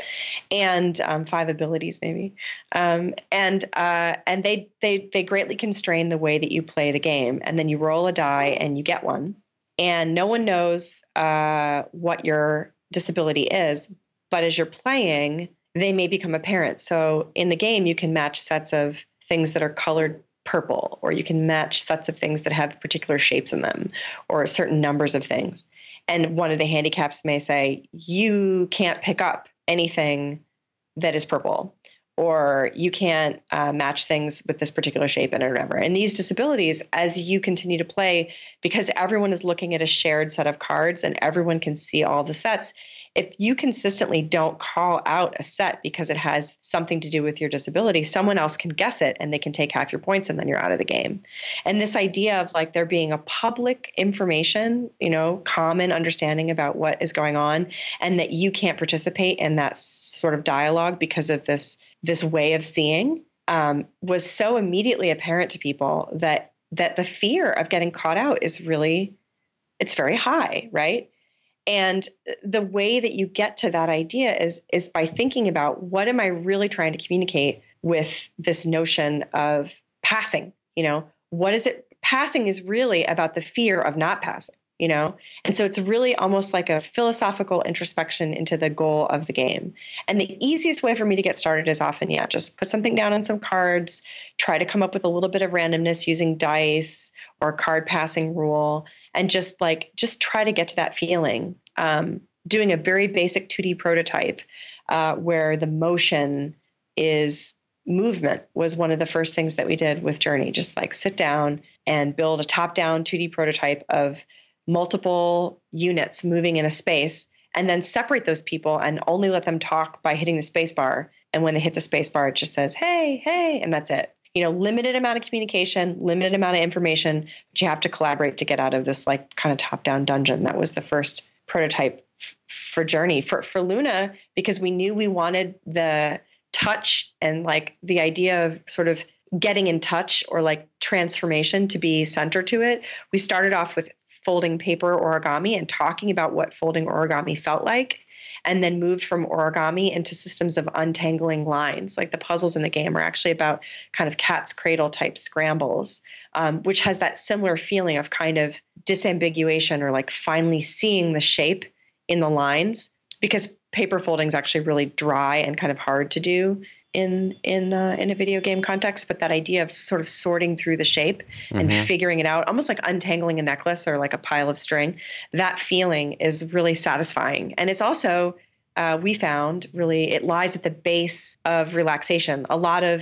Speaker 2: and um, five abilities maybe. Um, and uh, and they they they greatly constrain the way that you play the game, and then you roll a die and you get one, and no one knows uh, what your disability is, but as you're playing they may become apparent. So in the game, you can match sets of things that are colored purple, or you can match sets of things that have particular shapes in them, or certain numbers of things. And one of the handicaps may say, you can't pick up anything that is purple, or you can't uh, match things with this particular shape and whatever. And these disabilities, as you continue to play, because everyone is looking at a shared set of cards and everyone can see all the sets, if you consistently don't call out a set because it has something to do with your disability, someone else can guess it and they can take half your points and then you're out of the game. And this idea of like there being a public information, you know, common understanding about what is going on and that you can't participate in that sort of dialogue because of this this way of seeing um, was so immediately apparent to people that that the fear of getting caught out is really it's very high, right? And the way that you get to that idea is is by thinking about what am I really trying to communicate with this notion of passing, you know, what is it passing is really about the fear of not passing, you know? And so it's really almost like a philosophical introspection into the goal of the game. And the easiest way for me to get started is often, yeah, just put something down on some cards, try to come up with a little bit of randomness using dice or card passing rule and just like just try to get to that feeling um, doing a very basic 2d prototype uh, where the motion is movement was one of the first things that we did with journey just like sit down and build a top down 2d prototype of multiple units moving in a space and then separate those people and only let them talk by hitting the space bar and when they hit the space bar it just says hey hey and that's it you know, limited amount of communication, limited amount of information, but you have to collaborate to get out of this like kind of top-down dungeon. That was the first prototype for Journey. For for Luna, because we knew we wanted the touch and like the idea of sort of getting in touch or like transformation to be center to it. We started off with folding paper origami and talking about what folding origami felt like and then moved from origami into systems of untangling lines. Like the puzzles in the game are actually about kind of cat's cradle type scrambles, um, which has that similar feeling of kind of disambiguation or like finally seeing the shape in the lines because paper folding is actually really dry and kind of hard to do in in uh, in a video game context, but that idea of sort of sorting through the shape and mm-hmm. figuring it out, almost like untangling a necklace or like a pile of string, that feeling is really satisfying. And it's also uh, we found really it lies at the base of relaxation. A lot of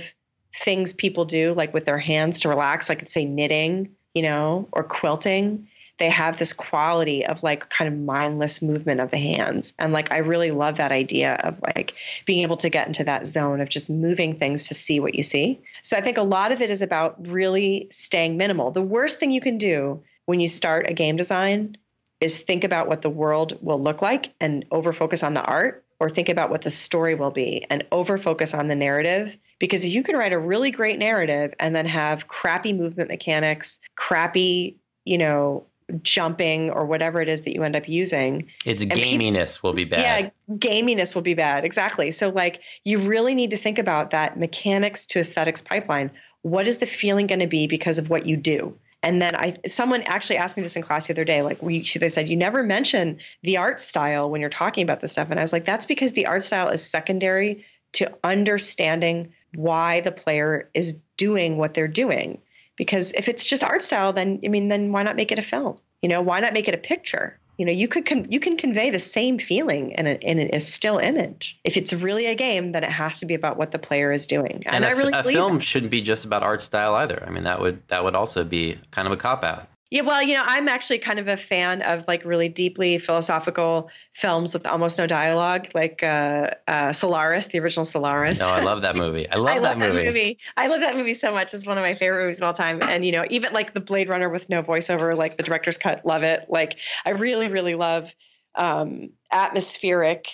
Speaker 2: things people do, like with their hands to relax, like say knitting, you know, or quilting, they have this quality of like kind of mindless movement of the hands. And like I really love that idea of like being able to get into that zone of just moving things to see what you see. So I think a lot of it is about really staying minimal. The worst thing you can do when you start a game design is think about what the world will look like and over focus on the art or think about what the story will be and over focus on the narrative because you can write a really great narrative and then have crappy movement mechanics crappy you know jumping or whatever it is that you end up using.
Speaker 1: Its gaminess people, will be bad.
Speaker 2: Yeah, gaminess will be bad. Exactly. So like you really need to think about that mechanics to aesthetics pipeline. What is the feeling going to be because of what you do? And then I, someone actually asked me this in class the other day. Like we, they said, you never mention the art style when you're talking about this stuff. And I was like, that's because the art style is secondary to understanding why the player is doing what they're doing. Because if it's just art style, then I mean, then why not make it a film? You know, why not make it a picture? You know, you could con- you can convey the same feeling in a, in a still image. If it's really a game, then it has to be about what the player is doing.
Speaker 1: And, and
Speaker 2: I really think
Speaker 1: a film shouldn't be just about art style either. I mean, that would that would also be kind of a cop out.
Speaker 2: Yeah, well, you know, I'm actually kind of a fan of like really deeply philosophical films with almost no dialogue, like uh, uh, Solaris, the original Solaris.
Speaker 1: No, I love that movie. I *laughs* love,
Speaker 2: I
Speaker 1: love
Speaker 2: that,
Speaker 1: movie.
Speaker 2: movie. I love that movie so much. It's one of my favorite movies of all time. And you know, even like the Blade Runner with no voiceover, like the director's cut, love it. Like I really, really love um, atmospheric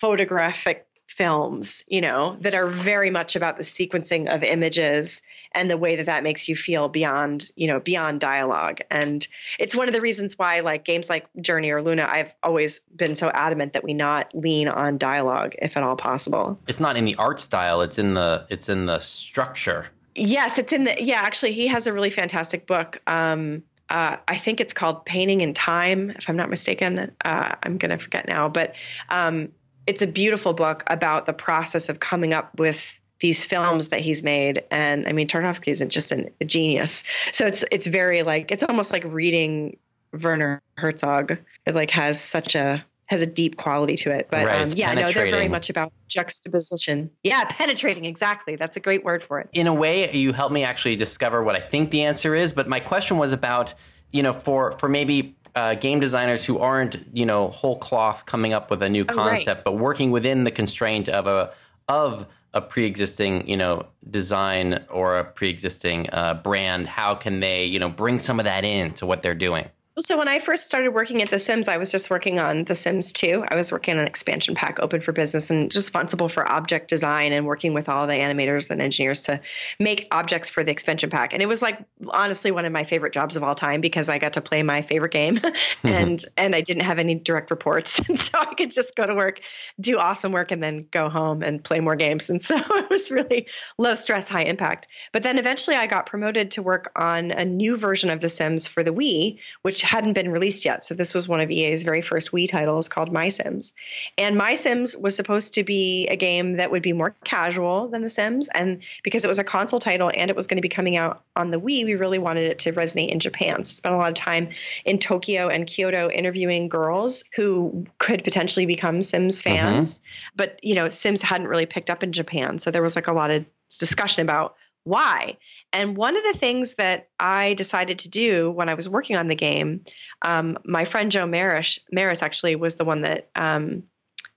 Speaker 2: photographic films, you know, that are very much about the sequencing of images and the way that that makes you feel beyond, you know, beyond dialogue. And it's one of the reasons why, like games like Journey or Luna, I've always been so adamant that we not lean on dialogue if at all possible.
Speaker 1: It's not in the art style; it's in the it's in the structure.
Speaker 2: Yes, it's in the yeah. Actually, he has a really fantastic book. Um, uh, I think it's called Painting in Time, if I'm not mistaken. Uh, I'm going to forget now, but um, it's a beautiful book about the process of coming up with these films that he's made. And I mean, Tarkovsky isn't just an, a genius. So it's it's very like it's almost like reading Werner Herzog. It like has such a has a deep quality to it. But
Speaker 1: right,
Speaker 2: um, yeah, no, they're very much about juxtaposition. Yeah, penetrating. Exactly. That's a great word for it.
Speaker 1: In a way, you helped me actually discover what I think the answer is. But my question was about, you know, for for maybe uh, game designers who aren't, you know, whole cloth coming up with a new concept,
Speaker 2: oh, right.
Speaker 1: but working within the constraint of a of a pre-existing, you know, design or a pre-existing uh, brand. How can they, you know, bring some of that in to what they're doing?
Speaker 2: So when I first started working at The Sims, I was just working on The Sims 2. I was working on an expansion pack open for business and just responsible for object design and working with all the animators and engineers to make objects for the expansion pack. And it was like honestly one of my favorite jobs of all time because I got to play my favorite game *laughs* mm-hmm. and and I didn't have any direct reports. *laughs* And so I could just go to work, do awesome work and then go home and play more games. And so *laughs* it was really low stress, high impact. But then eventually I got promoted to work on a new version of The Sims for the Wii, which hadn't been released yet. So this was one of EA's very first Wii titles called My Sims. And My Sims was supposed to be a game that would be more casual than The Sims. And because it was a console title and it was going to be coming out on the Wii, we really wanted it to resonate in Japan. So spent a lot of time in Tokyo and Kyoto interviewing girls who could potentially become Sims fans. Mm-hmm. But, you know, Sims hadn't really picked up in Japan. So there was like a lot of discussion about why. And one of the things that I decided to do when I was working on the game, um, my friend Joe Maris, Maris actually was the one that um,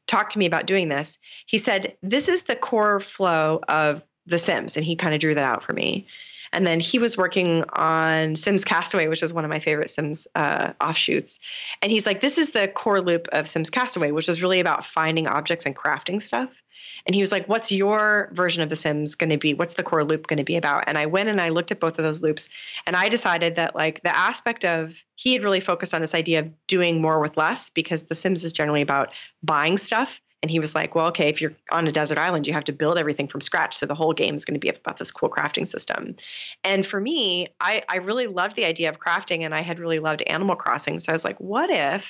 Speaker 2: talked to me about doing this. He said, This is the core flow of The Sims. And he kind of drew that out for me. And then he was working on Sims Castaway, which is one of my favorite Sims uh, offshoots. And he's like, this is the core loop of Sims Castaway, which is really about finding objects and crafting stuff. And he was like, What's your version of The Sims going to be? What's the core loop going to be about? And I went and I looked at both of those loops and I decided that, like, the aspect of he had really focused on this idea of doing more with less because The Sims is generally about buying stuff and he was like, well, okay, if you're on a desert island, you have to build everything from scratch. So the whole game is going to be about this cool crafting system. And for me, I, I really loved the idea of crafting and I had really loved Animal Crossing. So I was like, what if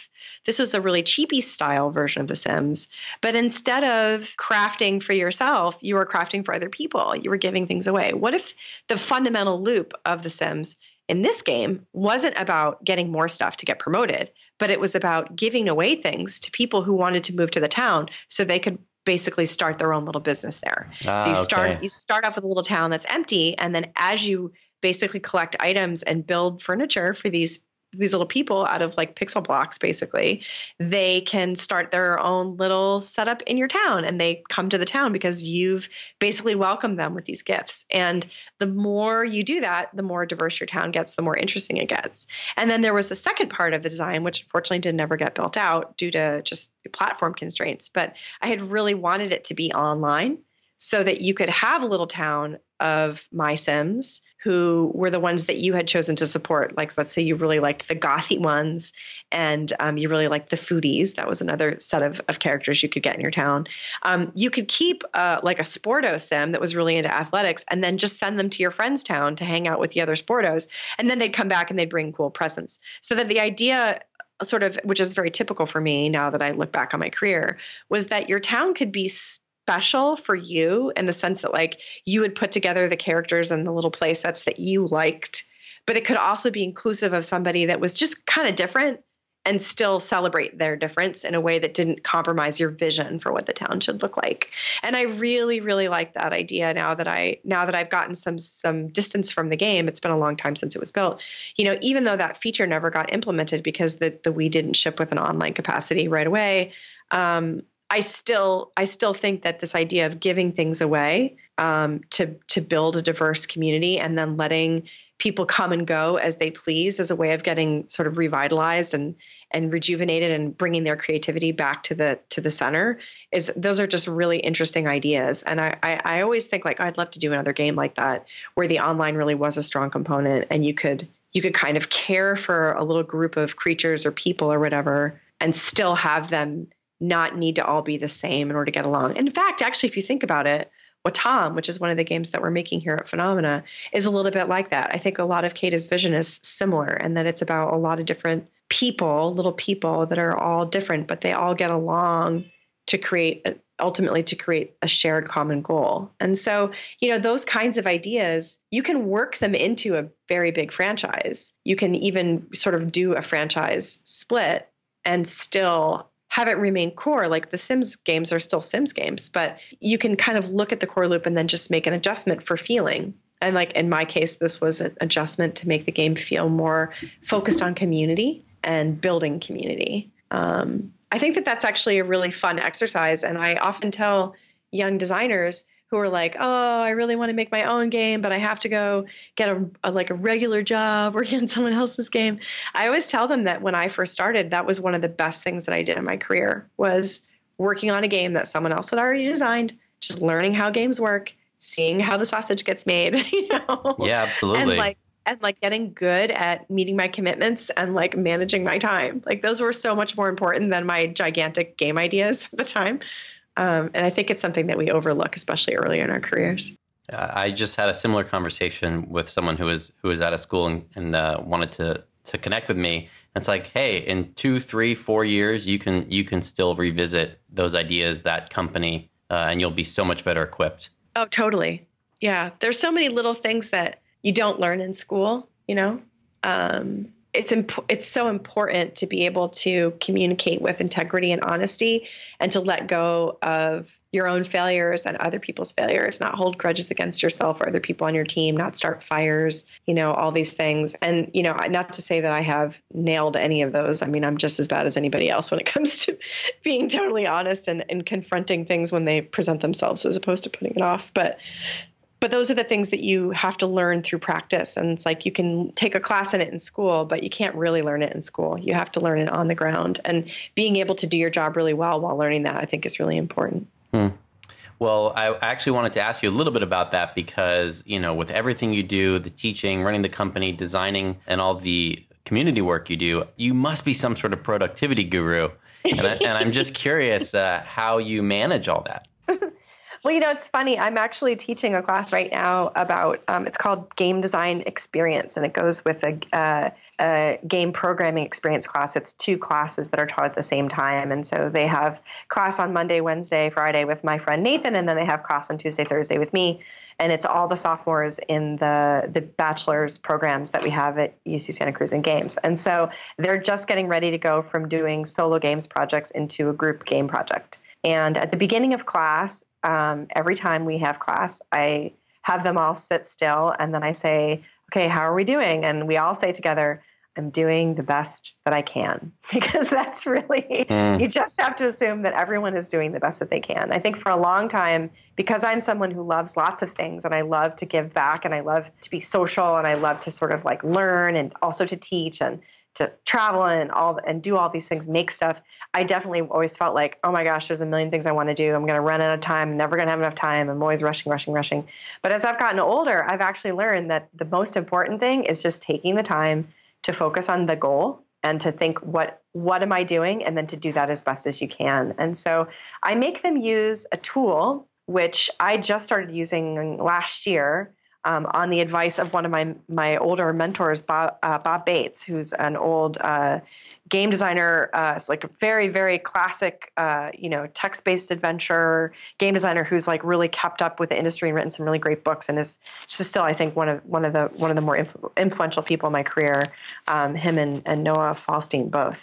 Speaker 2: this was a really chibi style version of The Sims, but instead of crafting for yourself, you were crafting for other people? You were giving things away. What if the fundamental loop of The Sims in this game wasn't about getting more stuff to get promoted, but it was about giving away things to people who wanted to move to the town so they could basically start their own little business there.
Speaker 1: Ah,
Speaker 2: so you start
Speaker 1: okay.
Speaker 2: you start off with a little town that's empty and then as you basically collect items and build furniture for these these little people out of like pixel blocks basically they can start their own little setup in your town and they come to the town because you've basically welcomed them with these gifts. And the more you do that the more diverse your town gets the more interesting it gets. And then there was the second part of the design which unfortunately did never get built out due to just platform constraints but i had really wanted it to be online so that you could have a little town of my sims who were the ones that you had chosen to support. Like, let's say you really liked the gothy ones and um, you really liked the foodies. That was another set of, of characters you could get in your town. Um, you could keep uh, like a Sporto sim that was really into athletics and then just send them to your friend's town to hang out with the other Sportos. And then they'd come back and they'd bring cool presents. So that the idea sort of which is very typical for me now that I look back on my career was that your town could be special for you in the sense that like you would put together the characters and the little play sets that you liked but it could also be inclusive of somebody that was just kind of different and still celebrate their difference in a way that didn't compromise your vision for what the town should look like. And I really really like that idea now that I now that I've gotten some some distance from the game. It's been a long time since it was built. You know, even though that feature never got implemented because the the Wii didn't ship with an online capacity right away, um, I still I still think that this idea of giving things away um, to to build a diverse community and then letting people come and go as they please as a way of getting sort of revitalized and and rejuvenated and bringing their creativity back to the to the center is those are just really interesting ideas. And I, I, I always think like I'd love to do another game like that where the online really was a strong component and you could you could kind of care for a little group of creatures or people or whatever and still have them not need to all be the same in order to get along. In fact, actually, if you think about it, Wattam, which is one of the games that we're making here at Funomena, is a little bit like that. I think a lot of Keita's vision is similar, and that it's about a lot of different people, little people that are all different, but they all get along to create ultimately to create a shared common goal. And so, you know, those kinds of ideas, you can work them into a very big franchise. You can even sort of do a franchise split and still have it remain core. Like the Sims games are still Sims games, but you can kind of look at the core loop and then just make an adjustment for feeling. And like in my case, this was an adjustment to make the game feel more focused on community and building community. Um, I think that that's actually a really fun exercise. And I often tell young designers who are like, "Oh, I really want to make my own game, but I have to go get a, a, like a regular job working *laughs* on someone else's game." I always tell them that when I first started, that was one of the best things that I did in my career was working on a game that someone else had already designed, just learning how games work, seeing how the sausage gets made, *laughs* you know.
Speaker 1: Yeah, absolutely.
Speaker 2: And like and like getting good at meeting my commitments and like managing my time. Like those were so much more important than my gigantic game ideas at the time. Um, and I think it's something that we overlook, especially early in our careers.
Speaker 1: I just had a similar conversation with someone who was who was out of school and, and uh, wanted to to connect with me. And it's like, hey, in two, three, four years, you can you can still revisit those ideas, that company, uh, and you'll be so much better equipped.
Speaker 2: Oh, totally. Yeah, there's so many little things that you don't learn in school. You know, um, it's imp- it's so important to be able to communicate with integrity and honesty and to let go of your own failures and other people's failures not hold grudges against yourself or other people on your team not start fires you know all these things. And you know not to say that i have nailed any of those. I mean i'm just as bad as anybody else when it *laughs* comes to being totally honest and, and confronting things when they present themselves as opposed to putting it off. But but those are the things that you have to learn through practice. And it's like you can take a class in it in school but you can't really learn it in school. You have to learn it on the ground. And being able to do your job really well while learning that i think is really important.
Speaker 1: Hmm. well i actually wanted to ask you a little bit about that because you know with everything you do the teaching running the company designing and all the community work you do you must be some sort of productivity guru. And, I, am just curious uh, how you manage all that
Speaker 2: well, you know, it's funny. I'm actually teaching a class right now about um, it's called Game Design Experience, and it goes with a, uh, a, game programming experience class. It's two classes that are taught at the same time, and so they have class on Monday, Wednesday, Friday with my friend Nathan, and then they have class on Tuesday, Thursday with me. And it's all the sophomores in the the bachelor's programs that we have at UC Santa Cruz in games. And so they're just getting ready to go from doing solo games projects into a group game project. And at the beginning of class, um, every time we have class, I have them all sit still and then I say, okay, how are we doing? And we all say together, I'm doing the best that I can *laughs* because that's really, mm. you just have to assume that everyone is doing the best that they can. I think for a long time, because I'm someone who loves lots of things and I love to give back and I love to be social and I love to sort of like learn and also to teach and to travel and all and do all these things, make stuff. I definitely always felt like, oh my gosh, there's a million things I want to do. I'm going to run out of time. I'm never going to have enough time. I'm always rushing, rushing, rushing. But as I've gotten older, I've actually learned that the most important thing is just taking the time to focus on the goal and to think what what am I doing and then to do that as best as you can. And so I make them use a tool which I just started using last year um, on the advice of one of my my older mentors, Bob, uh, Bob Bates, who's an old uh, game designer, uh, like a very very classic, uh, you know, text based adventure game designer who's like really kept up with the industry and written some really great books, and is still I think one of one of the one of the more influ- influential people in my career. Um, him and, and Noah Falstein both.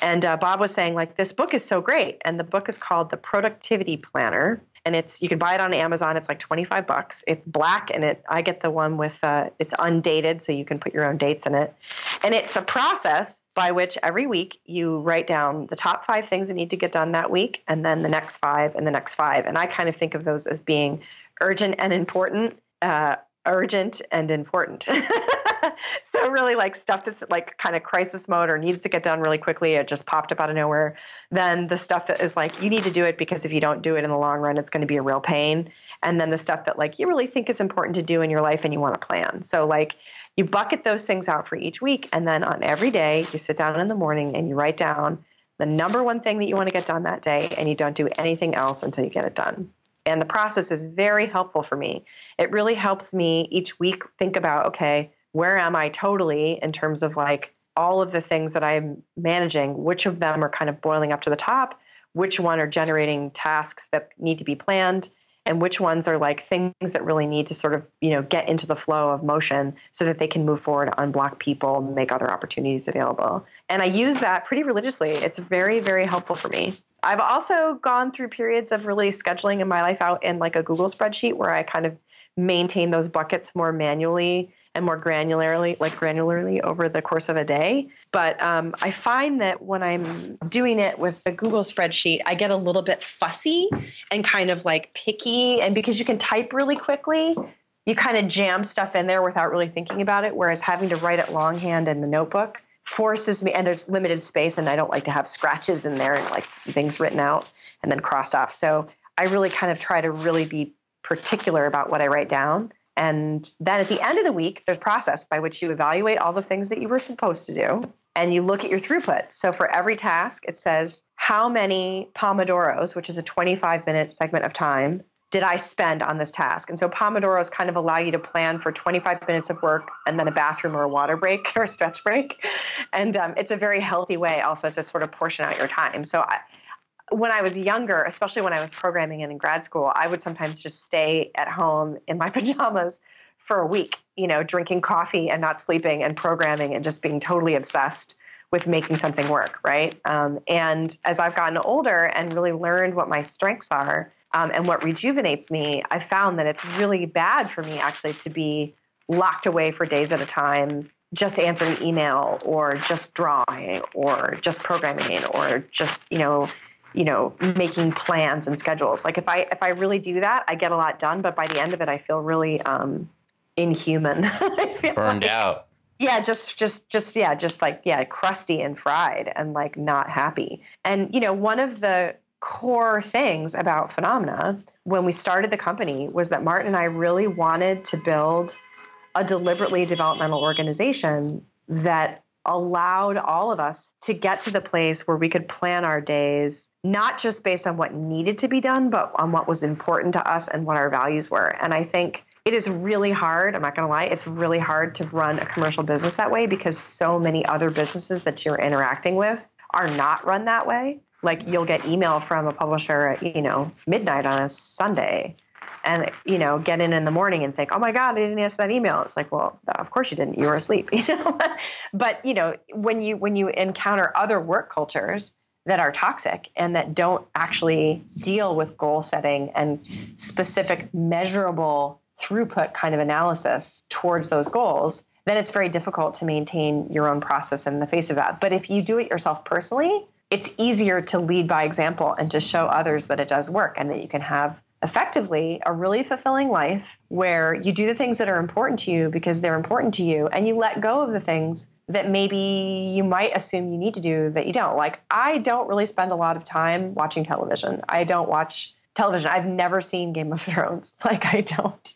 Speaker 2: And uh, Bob was saying like this book is so great, and the book is called The Productivity Planner and it's you can buy it on Amazon. It's like 25 bucks. It's black and it I get the one with uh, it's undated so you can put your own dates in it. And it's a process by which every week you write down the top 5 things that need to get done that week and then the next 5 and the next 5. And I kind of think of those as being urgent and important uh, urgent and important. *laughs* so really like stuff that's like kind of crisis mode or needs to get done really quickly, it just popped up out of nowhere. Then the stuff that is like you need to do it because if you don't do it in the long run, it's going to be a real pain. And then the stuff that like you really think is important to do in your life and you want to plan. So like you bucket those things out for each week and then on every day you sit down in the morning and you write down the number one thing that you want to get done that day and you don't do anything else until you get it done. And the process is very helpful for me. It really helps me each week think about, okay, where am I totally in terms of like all of the things that I'm managing? Which of them are kind of boiling up to the top? Which one are generating tasks that need to be planned? And which ones are like things that really need to sort of, you know, get into the flow of motion so that they can move forward, unblock people, make other opportunities available. And I use that pretty religiously. It's very, very helpful for me. I've also gone through periods of really scheduling in my life out in like a Google spreadsheet where I kind of maintain those buckets more manually and more granularly, like granularly over the course of a day. But um, I find that when I'm doing it with the Google spreadsheet, I get a little bit fussy and kind of like picky. And because you can type really quickly, you kind of jam stuff in there without really thinking about it. Whereas having to write it longhand in the notebook forces me, and there's limited space, and I don't like to have scratches in there and like things written out and then crossed off. So I really kind of try to really be particular about what I write down. And then at the end of the week, there's process by which you evaluate all the things that you were supposed to do and you look at your throughput. So for every task, it says how many Pomodoros, which is a 25 minute segment of time, did I spend on this task? And so Pomodoros kind of allow you to plan for 25 minutes of work and then a bathroom or a water break *laughs* or a stretch break. And um, it's a very healthy way also to sort of portion out your time. So I, when I was younger, especially when I was programming and in grad school, I would sometimes just stay at home in my *laughs* pajamas for a week, you know, drinking coffee and not sleeping and programming and just being totally obsessed with making something work, right? Um, and as I've gotten older and really learned what my strengths are, um, and what rejuvenates me, I found that it's really bad for me actually to be locked away for days at a time, just answering email or just drawing or just programming or just, you know, you know, making plans and schedules. Like if I if I really do that, I get a lot done, but by the end of it I feel really um inhuman. *laughs*
Speaker 1: Burned like, out.
Speaker 2: Yeah, just just just yeah, just like yeah, crusty and fried and like not happy. And you know, one of the core things about Funomena when we started the company was that Martin and I really wanted to build a deliberately developmental organization that allowed all of us to get to the place where we could plan our days not just based on what needed to be done but on what was important to us and what our values were. And i think it is really hard i'm not going to lie it's really hard to run a commercial business that way because so many other businesses that you're interacting with are not run that way like you'll get email from a publisher at you know midnight on a Sunday, and you know get in in the morning and think, oh my God, I didn't answer that email. It's like, well, of course you didn't. You were asleep. *laughs* You know, but you know when you when you encounter other work cultures that are toxic and that don't actually deal with goal setting and specific measurable throughput kind of analysis towards those goals then it's very difficult to maintain your own process in the face of that. But if you do it yourself personally, it's easier to lead by example and to show others that it does work and that you can have effectively a really fulfilling life where you do the things that are important to you because they're important to you and you let go of the things that maybe you might assume you need to do that you don't. Like, I don't really spend a lot of time watching television. I don't watch television. I've never seen Game of *laughs* Thrones. Like, I don't.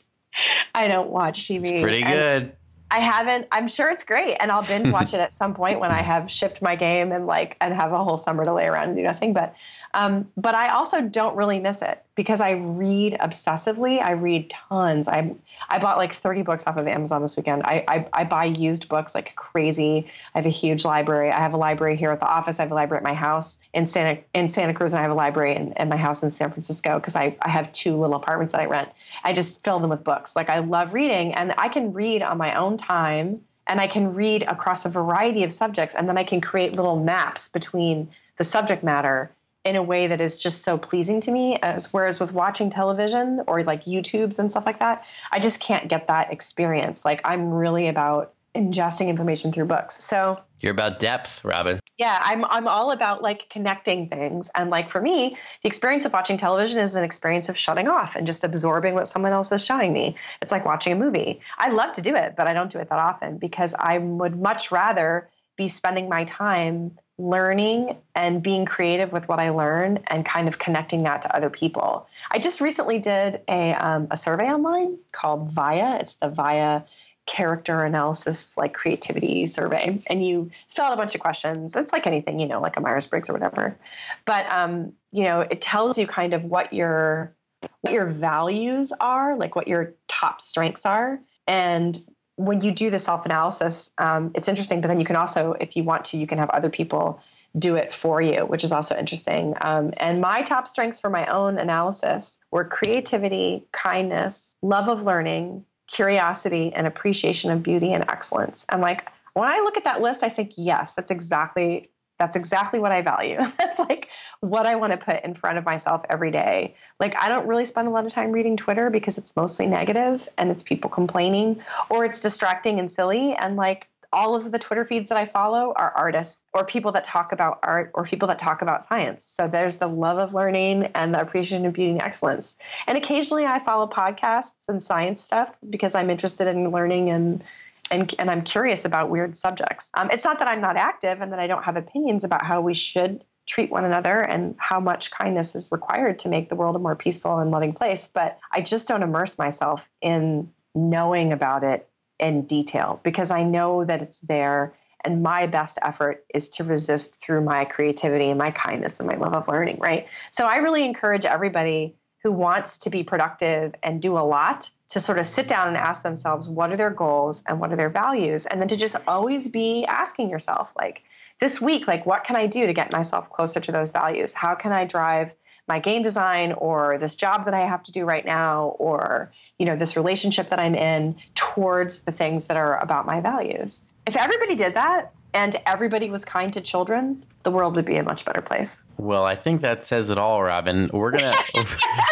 Speaker 2: I don't watch TV.
Speaker 1: It's pretty good.
Speaker 2: I haven't. I'm sure it's great, and I'll binge watch *laughs* it at some point when I have shipped my game and like and have a whole summer to lay around and do nothing. But um, but I also don't really miss it because I read obsessively. I read tons. I I bought like 30 books off of Amazon this weekend. I, I, I buy used books like crazy. I have a huge library. I have a library here at the office. I have a library at my house in Santa in Santa Cruz, and I have a library in, in my house in San Francisco because I, I have two little apartments that I rent. I just fill them with books. Like I love reading, and I can read on my own time and I can read across a variety of subjects, and then I can create little maps between the subject matter in a way that is just so pleasing to me. As whereas with watching television or like YouTubes and stuff like that, I just can't get that experience. Like I'm really about ingesting information through books. So
Speaker 1: you're about depth, Robin.
Speaker 2: Yeah, I'm I'm all about like connecting things. And like for me, the experience of watching television is an experience of shutting off and just absorbing what someone else is showing me. It's like watching a movie. I love to do it, but I don't do it that often because I would much rather be spending my time learning and being creative with what I learn and kind of connecting that to other people. I just recently did a, um, a survey online called VIA. It's the VIA character analysis like creativity survey and you fill out a bunch of questions it's like anything you know like a myers-briggs or whatever but um, you know it tells you kind of what your what your values are like what your top strengths are and when you do the self analysis, um, it's interesting. But then you can also, if you want to, you can have other people do it for you, which is also interesting. Um, and my top strengths for my own analysis were creativity, kindness, love of learning, curiosity, and appreciation of beauty and excellence. And like when I look at that list, I think, yes, that's exactly that's exactly what I value. *laughs* That's like what I want to put in front of myself every day. Like, I don't really spend a lot of time reading Twitter because it's mostly negative and it's people complaining or it's distracting and silly. And like, all of the Twitter feeds that I follow are artists or people that talk about art or people that talk about science. So there's the love of learning and the appreciation of beauty and excellence. And occasionally I follow podcasts and science stuff because I'm interested in learning and and, and I'm curious about weird subjects. Um, it's not that I'm not active and that I don't have opinions about how we should treat one another and how much kindness is required to make the world a more peaceful and loving place, but I just don't immerse myself in knowing about it in detail because I know that it's there. And my best effort is to resist through my creativity and my kindness and my love of learning, right? So I really encourage everybody who wants to be productive and do a lot to sort of sit down and ask themselves what are their goals and what are their values? And then to just always be asking yourself like this week like what can i do to get myself closer to those values? How can i drive my game design or this job that i have to do right now or you know this relationship that i'm in towards the things that are about my values? If everybody did that and everybody was kind to children the world would be a much better place
Speaker 1: well, I think that says it all, Robin. We're gonna *laughs*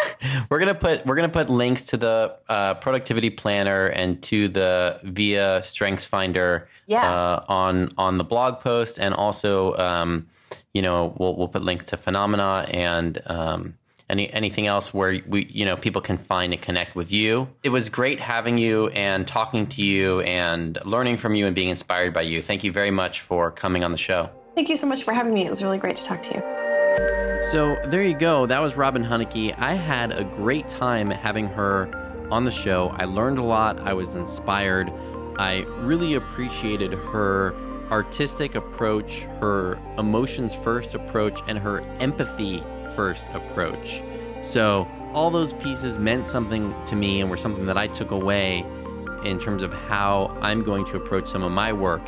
Speaker 1: *laughs* we're gonna put we're gonna put links to the uh, productivity planner and to the Via Strengths Finder
Speaker 2: yeah.
Speaker 1: uh, on on the blog post, and also um, you know we'll we'll put links to Funomena and um, any anything else where we you know people can find and connect with you. It was great having you and talking to you and learning from you and being inspired by you. Thank you very much for coming on the show.
Speaker 2: Thank you so much for having me. It was really great to talk to you.
Speaker 1: So there you go. That was Robin Hunicke. I had a great time having her on the show. I learned a lot. I was inspired. I really appreciated her artistic approach, her emotions first approach, and her empathy first approach. So all those pieces meant something to me and were something that I took away in terms of how I'm going to approach some of my work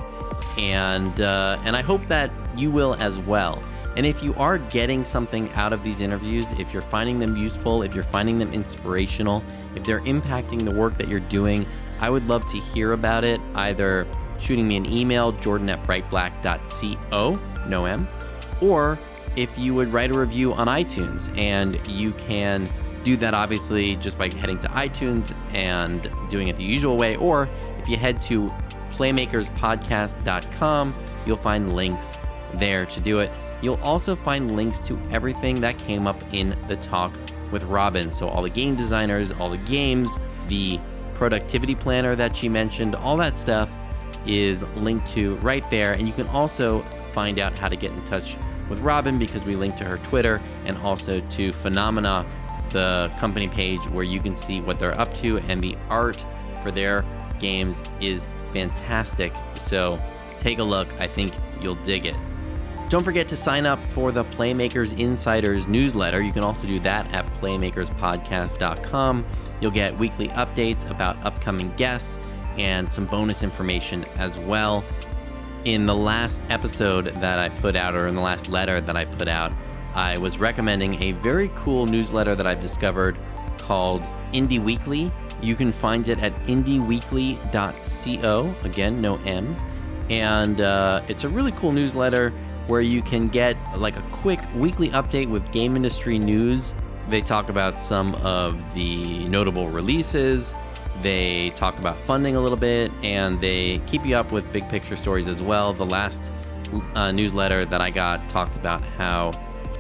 Speaker 1: and uh, and I hope that you will as well. And if you are getting something out of these interviews, if you're finding them useful, if you're finding them inspirational, if they're impacting the work that you're doing, I would love to hear about it. Either shooting me an email, jordan at brightblack.co, no M, or if you would write a review on iTunes, and you can do that obviously just by heading to iTunes and doing it the usual way, or if you head to playmakerspodcast.com. You'll find links there to do it. You'll also find links to everything that came up in the talk with Robin. So, all the game designers, all the games, the productivity planner that she mentioned, all that stuff is linked to right there. And you can also find out how to get in touch with Robin because we link to her Twitter and also to Funomena, the company page where you can see what they're up to. And the art for their games is fantastic. So take a look. I think you'll dig it. Don't forget to sign up for the Playmakers Insiders newsletter. You can also do that at playmakerspodcast.com. You'll get weekly updates about upcoming guests and some bonus information as well. In the last episode that I put out, or in the last letter that I put out, I was recommending a very cool newsletter that I've discovered called Indie Weekly. You can find it at indieweekly.co. Again, no M. And uh, it's a really cool newsletter where you can get like a quick weekly update with game industry news. They talk about some of the notable releases. They talk about funding a little bit, and they keep you up with big picture stories as well. The last uh, newsletter that I got talked about how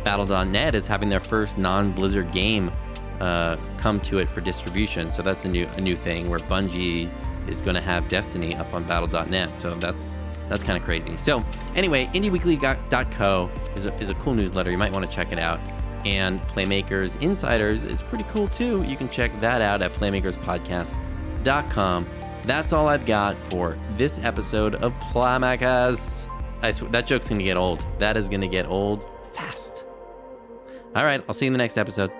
Speaker 1: Battle.net is having their first non-Blizzard game uh, come to it for distribution. So that's a new a new thing where Bungie is going to have Destiny up on Battle.net. So that's that's kind of crazy. So anyway, IndieWeekly.co is a, is a cool newsletter. You might want to check it out. And Playmakers Insiders is pretty cool too. You can check that out at playmakerspodcast.com. That's all I've got for this episode of Playmakers. I sw- that joke's going to get old. That is going to get old fast. All right, I'll see you in the next episode.